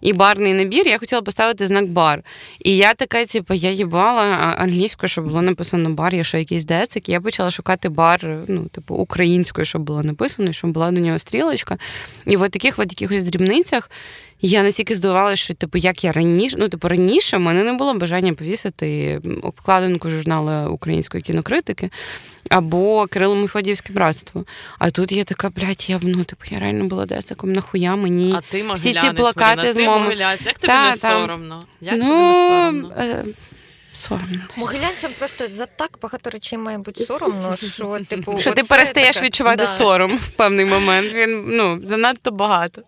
і барний набір, я хотіла поставити знак бар. І я така, типу, я їбала англійською, щоб було написано бар, є що якийсь децик, і я почала шукати бар, ну, типу, українською, щоб було написано, щоб була до нього стрілочка. І в таких от якихось дрібницях. Я настільки здивувалася, що типу, як я раніше, ну типу раніше в мене не було бажання повісити обкладинку журналу української кінокритики або Кирило Мефодіївське братство. А тут я така, блядь, я ну, типу, я реально була десиком, нахуя мені А ти всі ці плакати Маріна, з моми. Як тобі Та, не соромно? Як ну, тобі не соромно? Соромно. Могилянцям просто за так багато речей має бути соромно, що типу. Що ти перестаєш таке- відчувати Да. сором в певний момент. Він ну занадто багато.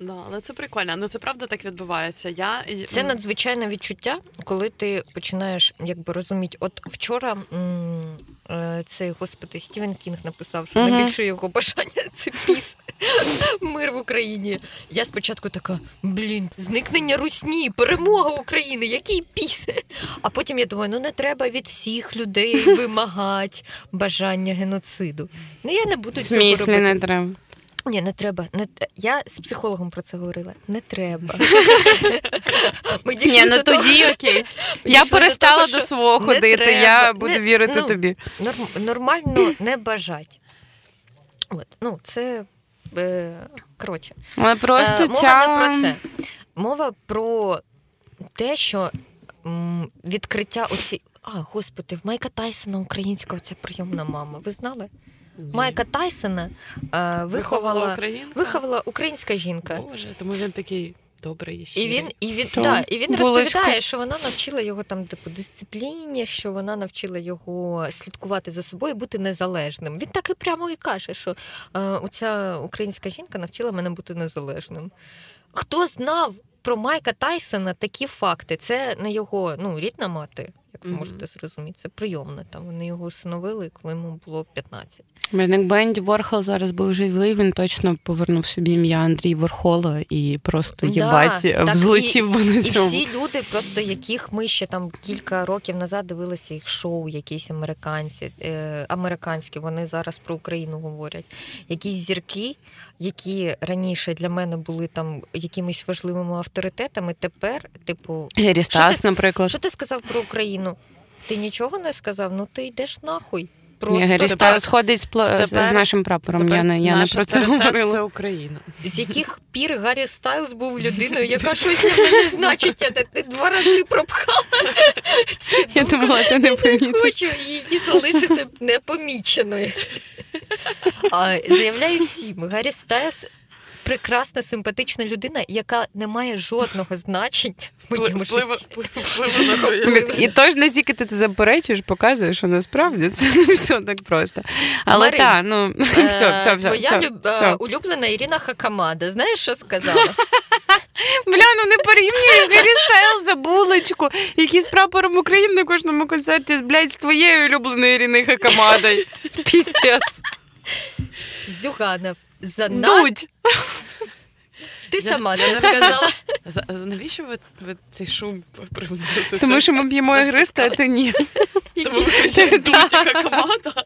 Да, але це прикольно. Ну це правда так відбувається. Я Це надзвичайне відчуття, коли ти починаєш якби розуміти. От вчора м, е, цей господи Стівен Кінг написав, що Мгм. найбільше його бажання це піс. Мир в Україні. Я спочатку така: блін, зникнення русні, перемога України, який піс. А потім я думаю, ну не треба від всіх людей вимагати бажання геноциду. Ну я не буду цього робити. не треба. Ні, не треба. Не я з психологом про це говорила. Не треба. [laughs] Ми Ні, ну того- тоді окей. ми Я дійшли до перестала того, до свого ходити, треба. я буду Не- вірити ну, тобі. Норм- нормально [clears throat] не бажать. От, ну, це е, коротше. Але просто Е, мова ця... не про це. Мова про те, що м, відкриття оці. А, господи, в Майка Тайсона українська ця прийомна мама. Ви знали? Майка Тайсона е, виховала виховала, українка. виховала українська жінка. Боже, тому він такий добрий і І він, і він, То да, і він булочка. розповідає, що вона навчила його там типу дисципліні, що вона навчила його слідкувати за собою, бути незалежним. Він так і прямо і каже, що е, оця українська жінка навчила мене бути незалежним. Хто знав про Майка Тайсона такі факти? Це не його ну, рідна мати, як Мгм. можете зрозуміти. Це прийомне. Там вони його усиновили, коли йому було 15. Блін, якби Енді Ворхол зараз був живий, він точно повернув собі ім'я Андрій Ворхола і просто Да, їбать так взлетів би на І всі люди, просто яких ми ще там кілька років назад дивилися їх шоу, якісь американці, е, американські, вони зараз про Україну говорять. Якісь зірки, які раніше для мене були там якимись важливими авторитетами, тепер, типу, Гері Що ти- наприклад. що ти сказав про Україну? Ти нічого не сказав? Ну ти йдеш нахуй. Просто Ні, так. Стас ходить з, пла- з- Тепер- з нашим прапором. Тепер Я не, я не про це говорила. Це Україна. З яких пір Гаррі Стайлз був людиною, яка щось для мене значить, а ти два рази пропхала. цю Я думку. думала, ти не Не помітиш. хочу її залишити непоміченою. А, заявляю всім, Гаррі Стайлз прекрасна, симпатична людина, яка не має жодного значення в моєму Впливу житті. впливу- впливу на життя. І тож наскільки ти заперечуєш, показує, що насправді це не все так просто. Але Марин, так, ну все, все, все, Твоя все, люб- все. улюблена Ірина Хакамада. Знаєш, що сказала? [laughs] Бля, ну не порівнюй Гаррі Стайл за булочку, який з прапором України на кожному концерті, блядь, з твоєю улюбленою Іриною Хакамадою. [laughs] Пістець. Зюганов. Занадто Дудь. ти сама не за- Навіщо ви, ви цей шум привносите? Тому що ми б'ємо ігристи, а ти ні. Тому ви «Дудь, яка команда.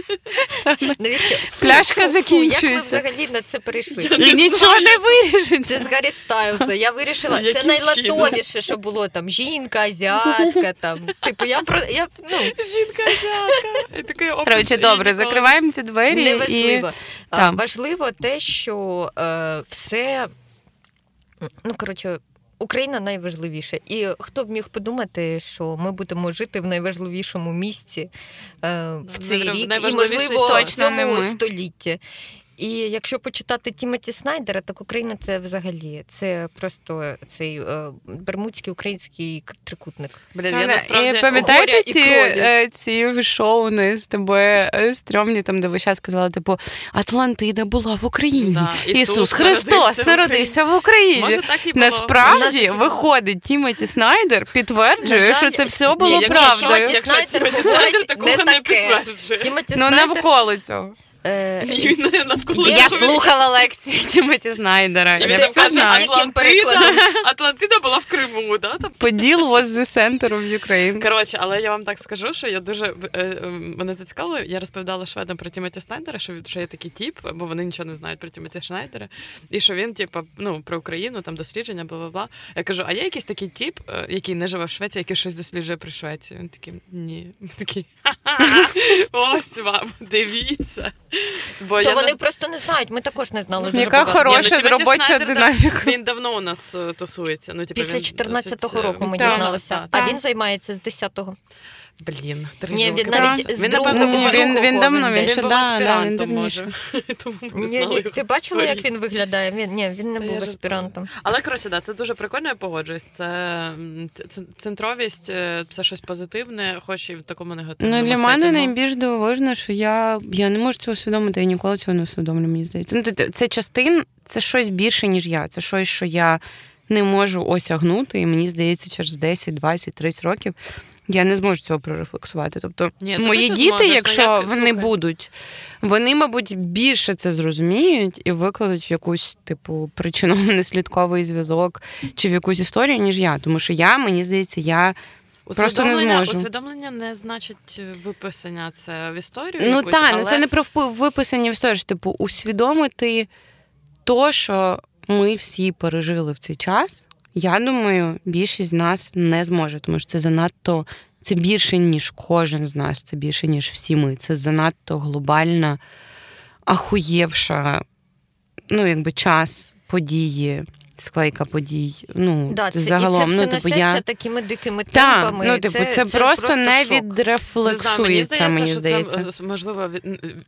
[laughs] Навіщо? Фу, Пляшка фу, фу, закінчується. Як ви взагалі на це перейшли? Я не І нічого не вирішиться. Це з Гаррі Стайлза. Я вирішила, це найлатовіше, що було там жінка, азіатка. Там. Типу, я про я ну Жінка азіатка. Коротше, добре, закриваємо ці двері неважливо. Важливо те, що е, все ну коротше. Україна найважливіша. І хто б міг подумати, що ми будемо жити в найважливішому місці е, в цей рік, і можливо в цьому столітті. І якщо почитати Тімоті Снайдера, так Україна це взагалі це просто цей е, бермудський український к- трикутник. Блін, я насправді... І пам'ятаєте горя і ці, е, ці шоу на СТБ е, стрьомні, там, де ви зараз сказали, типу, Атлантида була в Україні. Да, Ісус, Ісус Христос народився в народився в Україні. Може, так і було. Насправді Нас- виходить Тімоті Снайдер, підтверджує, жаль, що це все Ні, було якщо правдою. Тімоті Якщо Снайдер Тімоті говорить Снайдер такого не не таке. підтверджує. Тімоті Ну, Снайдер, навколо цього. Е, він Я слухала лекції Тімоті Снайдера. Я він Ти каже, Атлантида. Атлантида була в Криму, да? Там Поділ was the center of Ukraine. Коротше, але я вам так скажу, що я дуже е, е, мене зацікавило. Я розповідала шведам про Тімоті Снайдера, що, що є такий тіп, бо вони нічого не знають про Тімоті Шнайдера. І що він, типу, ну, про Україну, там дослідження, бла бла бла. Я кажу, а є якийсь такий тіп, який не живе в Швеції, який щось досліджує про Швецію? Він такий, ні. Ми такі, ось вам, дивіться. Бо То вони не- просто не знають. Ми також не знали. дуже Яка багато. хороша ну, робоча динаміка. Він давно у нас е, тусується. Ну, типу, Після він 14-го досить, е, року ми Так. дізналися. А так. він займається з 10-го. Блін, три Ні, роки. він навіть Він, з другого. він- він давно, він ще да, да, він може. [laughs] Тому ми не Ні, знали Ти бачила, як він виглядає? Він ні, він не Та був аспірантом. Але коротше, да, це дуже прикольно, я погоджуюсь. Це центровість, е, це щось позитивне, хоч і в такому негативному. Ну, для мене найбільш дивовижно, що я, я не можу цього усвідомити, я ніколи цього не усвідомлю, мені здається. Ну, це частин, це щось більше, ніж я. Це щось, що я не можу осягнути, і мені здається, через 10, 20, 30 років я не зможу цього прорефлексувати. Тобто, Ні, мої діти, зможеш, ну, якщо як- вони слухай. будуть, вони, мабуть, більше це зрозуміють і викладуть в якусь, типу, причинно-наслідковий зв'язок чи в якусь історію, ніж я. Тому що я, мені здається, я. Просто не зможу. Усвідомлення не значить виписання це в історію. Ну якусь, так, але... ну це не про виписані в історії, що, типу, усвідомити то, що ми всі пережили в цей час. Я думаю, більшість з нас не зможе, тому що це занадто це більше, ніж кожен з нас, це більше, ніж всі ми. Це занадто глобальна, ахуєвша, ну, якби час, події, склейка подій. Ну, Да, це, загалом, і це все ну, типу, я. такими дикими Так, темпами. ну, типу, це, просто не шок. відрефлексується, мені що здається. Це, можливо,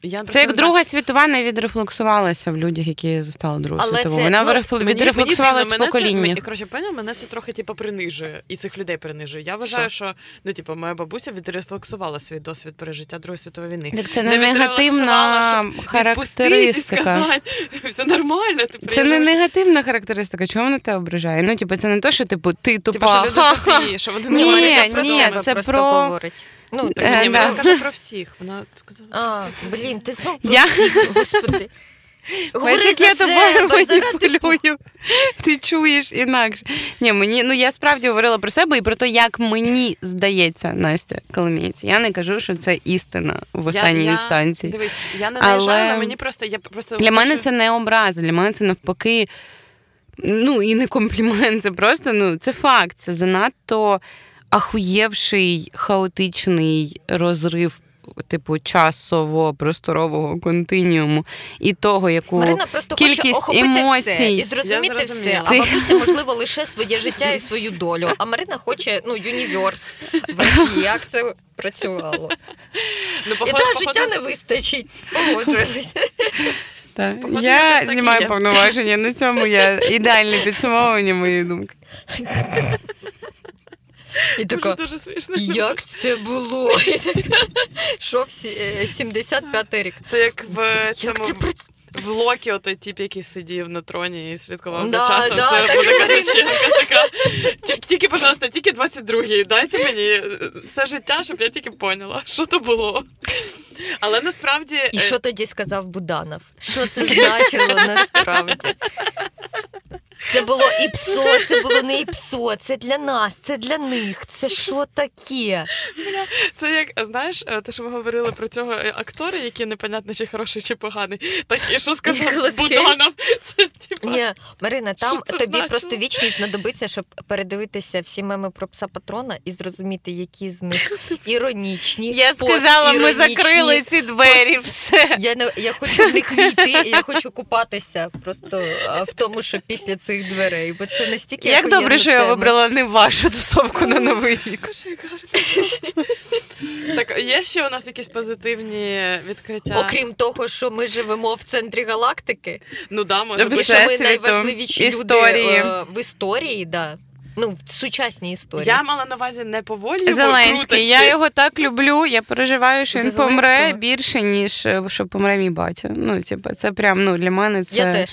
я Це як. Друга світова не відрефлексувалася в людях, які застали Другу Але світову. це, Вона ну, відрефл- Мені- відрефлексувалась мені в. Це, коротше, поняв, мене це трохи типу, принижує, і цих людей принижує. Я вважаю, що ну, типу, моя бабуся відрефлексувала свій досвід пережиття Другої світової війни. Так це Не не негативна характеристика. Сказати, [laughs] все нормально. Ти Це не негативна характеристика. Чому вона тебе ображає? Ну, типу, це не то, що типу ти Типу, що тупа. люди [laughs] Ха-ха. тупі, що вони не Ні, це про ні, себе це про- говорить. Ну, так, Е, Ні, да. вона каже про всіх. Вона казала про А, всіх. блін, ти знов про Я- всіх, господи. [laughs] Говори як я тобою [laughs] маніпулюю. Ти чуєш інакше. Ні, мені ну я справді говорила про себе і про те, як мені здається, Настя Коломієць. Я не кажу, що це істина в останній я, інстанції. Дивись, я не Але наїжджаю, але мені просто я просто Для мене це не образа, для мене це навпаки. Ну і не комплімент, це просто ну це факт. Це занадто ахуєвший хаотичний розрив, типу часово-просторового континіуму і того, яку Марина просто кількість хоче емоцій. все і зрозуміти все. А бабуся, [laughs] можливо, лише своє життя і свою долю. А Марина хоче ну, юніверс версії, як це працювало. ну, І так, життя не вистачить. Погоджуйтесь. Так. Походу, Я знімаю є. повноваження. На цьому я [laughs] ідеальне підсумовування моєї думки. І тако, дуже смішно. як це було? [laughs] Що в 75-й рік. Це як в Як цьому? В Локі, отой тіп, який сидів на троні і слідкував Да, за часом. да, це так, буде. Казаченка така. «Ті- Тільки, пожалуйста, тільки 22-й. Дайте мені е, все життя, щоб я тільки поняла, що то було. Але насправді. І е, що тоді сказав Буданов? Що це значило насправді? Це було іпсо, це було не іпсо, це для нас, це для них. Це що таке? Це як знаєш, е, те, що ми говорили про цього е, актора, який непонятно, чи хороший, чи поганий. Так і що сказав Буданов. Це типа. Ні, Марина, там тобі значило? просто вічність знадобиться, щоб передивитися всі меми про пса патрона і зрозуміти, які з них [laughs] іронічні. Я сказала, ми закрили ці двері, все. Я не я хочу в них війти, і я хочу купатися просто в тому, що після цих дверей, бо це настільки Як охуєнна добре, що я вибрала не вашу тусовку на новий рік. Так, є ще у нас якісь позитивні відкриття? Окрім того, що ми живемо в центрі галактики, ну да, може бути. що ми найважливіші історії. люди е, в історії, да. ну в сучасній історії. Я мала на увазі не по волі його Зеленський, крутості. я його так люблю. Я переживаю, що За він помре Зеленського? більше, ніж е, що помре мій батя. Ну, типу, це прям ну для мене це Я теж.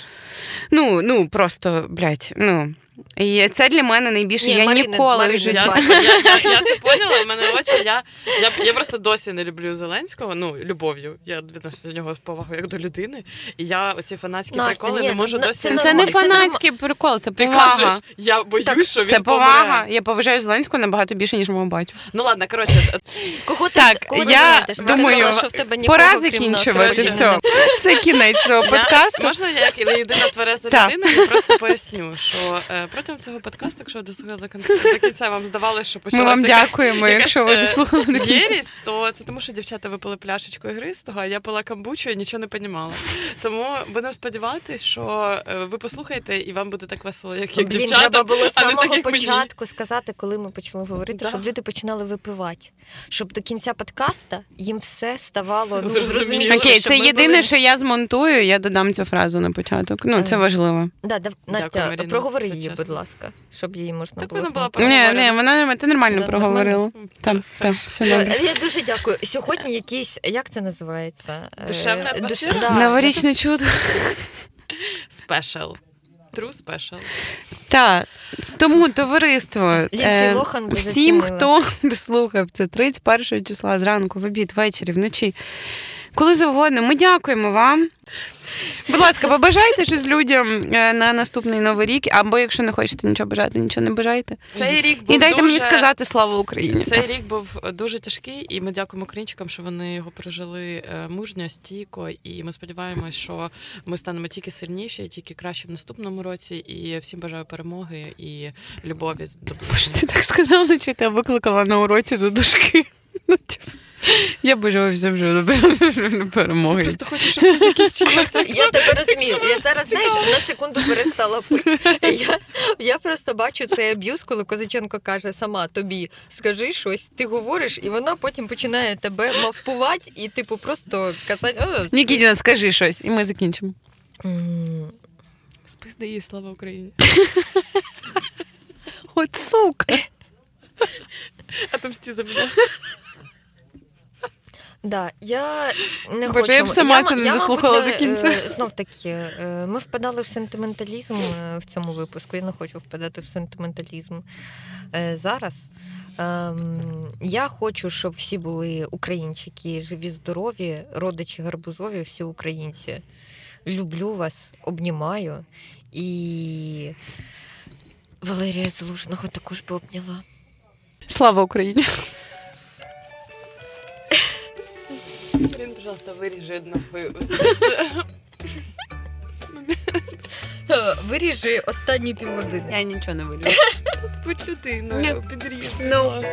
Ну, ну просто блядь, ну. І це для мене найбільше. Ні, я Марина- ніколи Марина в житті. Я, я, я, я це поняла, в мене очі. Я, я, я просто досі не люблю Зеленського, ну, любов'ю. Я відносно до нього з повагою як до людини. І я оці фанатські Настя, приколи ні, не можу ну, досі. це Це не Це фанатський прикол, це Ти кажеш, я боюсь, Так, що він Це повага. помре. Я поважаю Зеленського набагато більше, ніж мого батю. Ну ладно, коротше, Кого ти Так, кого я? Ти думаю, що в тебе нікого, Пора закінчувати. Все. Це кінець цього подкасту. Можна я як єдина твереза людина, я просто поясню, що е, протягом цього подкасту, якщо ви дослухали до кінця, до кінця, вам здавалося, що Ми вам якась- дякуємо, якась, якщо ви е, дослухали до кінця. єрість, то це тому, що дівчата випили пляшечку ігристого, а я пила камбучу і нічого не понімала. Тому будемо сподіватися, що е, ви послухаєте і вам буде так весело, як, як Блін, дівчата. треба було з а не самого як мені. початку сказати, коли ми почали говорити, Да. щоб люди починали випивати. Щоб до кінця подкаста їм все ставало ну, Зрозуміло. зрозуміло. Окей, щоб це ми єдине, були- що я змонтую, я додам цю фразу на початок. Ну, це Е, важливо. Да, да, Настя, Маріна, проговори її. Будь ласка, щоб її можна Так було вона була. Ні, ні, вона не ти нормально Да, проговорила. нормально. Так, так, все добре. Е, Я дуже дякую. Сьогодні якийсь, як це називається? Е, Душевна душ- да. Новорічне чудо. Спешл. True special. Так, тому товариство. Е, Всім, хто дослухав це 31 числа зранку, в обід, ввечері, вночі. Коли завгодно, ми дякуємо вам. Будь ласка, побажайте щось людям е, на наступний новий рік, або якщо не хочете нічого бажати, нічого не бажайте. Цей рік був І дайте дуже... мені сказати слава Україні. Цей Так. рік був дуже тяжкий, і ми дякуємо українчикам, що вони його пережили е, мужньо, стійко. І ми сподіваємось, що ми станемо тільки сильніші, тільки краще в наступному році. І всім бажаю перемоги і любові до ти так сказала, я тебе викликала на уроці до дошки. [laughs] Я бажаю всім вже перемоги. Просто хочу, щоб це закінчилося. Я тебе розумію. Я зараз знаєш на секунду перестала пити. Я, я просто бачу цей аб'юз, коли Козаченко каже сама тобі скажи щось, ти говориш, і вона потім починає тебе мавпувати і типу просто казати. «О, Нікітіна, скажи щось, і ми закінчимо. Спизди її, слава Україні. [laughs] От сука. [laughs] А там стіза вже. Да, я не Боже, хочу. я б сама ма- це не я, дослухала мабуть, до кінця. е, Знов таки, е, ми впадали в сентименталізм е, в цьому випуску. Я не хочу впадати в сентименталізм зараз. Ем, Я хочу, щоб всі були українчики, живі, здорові, родичі гарбузові, всі українці. Люблю вас, обнімаю. І Валерія Залужного також би обняла. Слава Україні. Блин, пожалуйста, вырежи нахуй. [laughs] Виріжи останні півгодини. Я нічого не виріжу. Ну, ну. Будь людиною, підріж. No.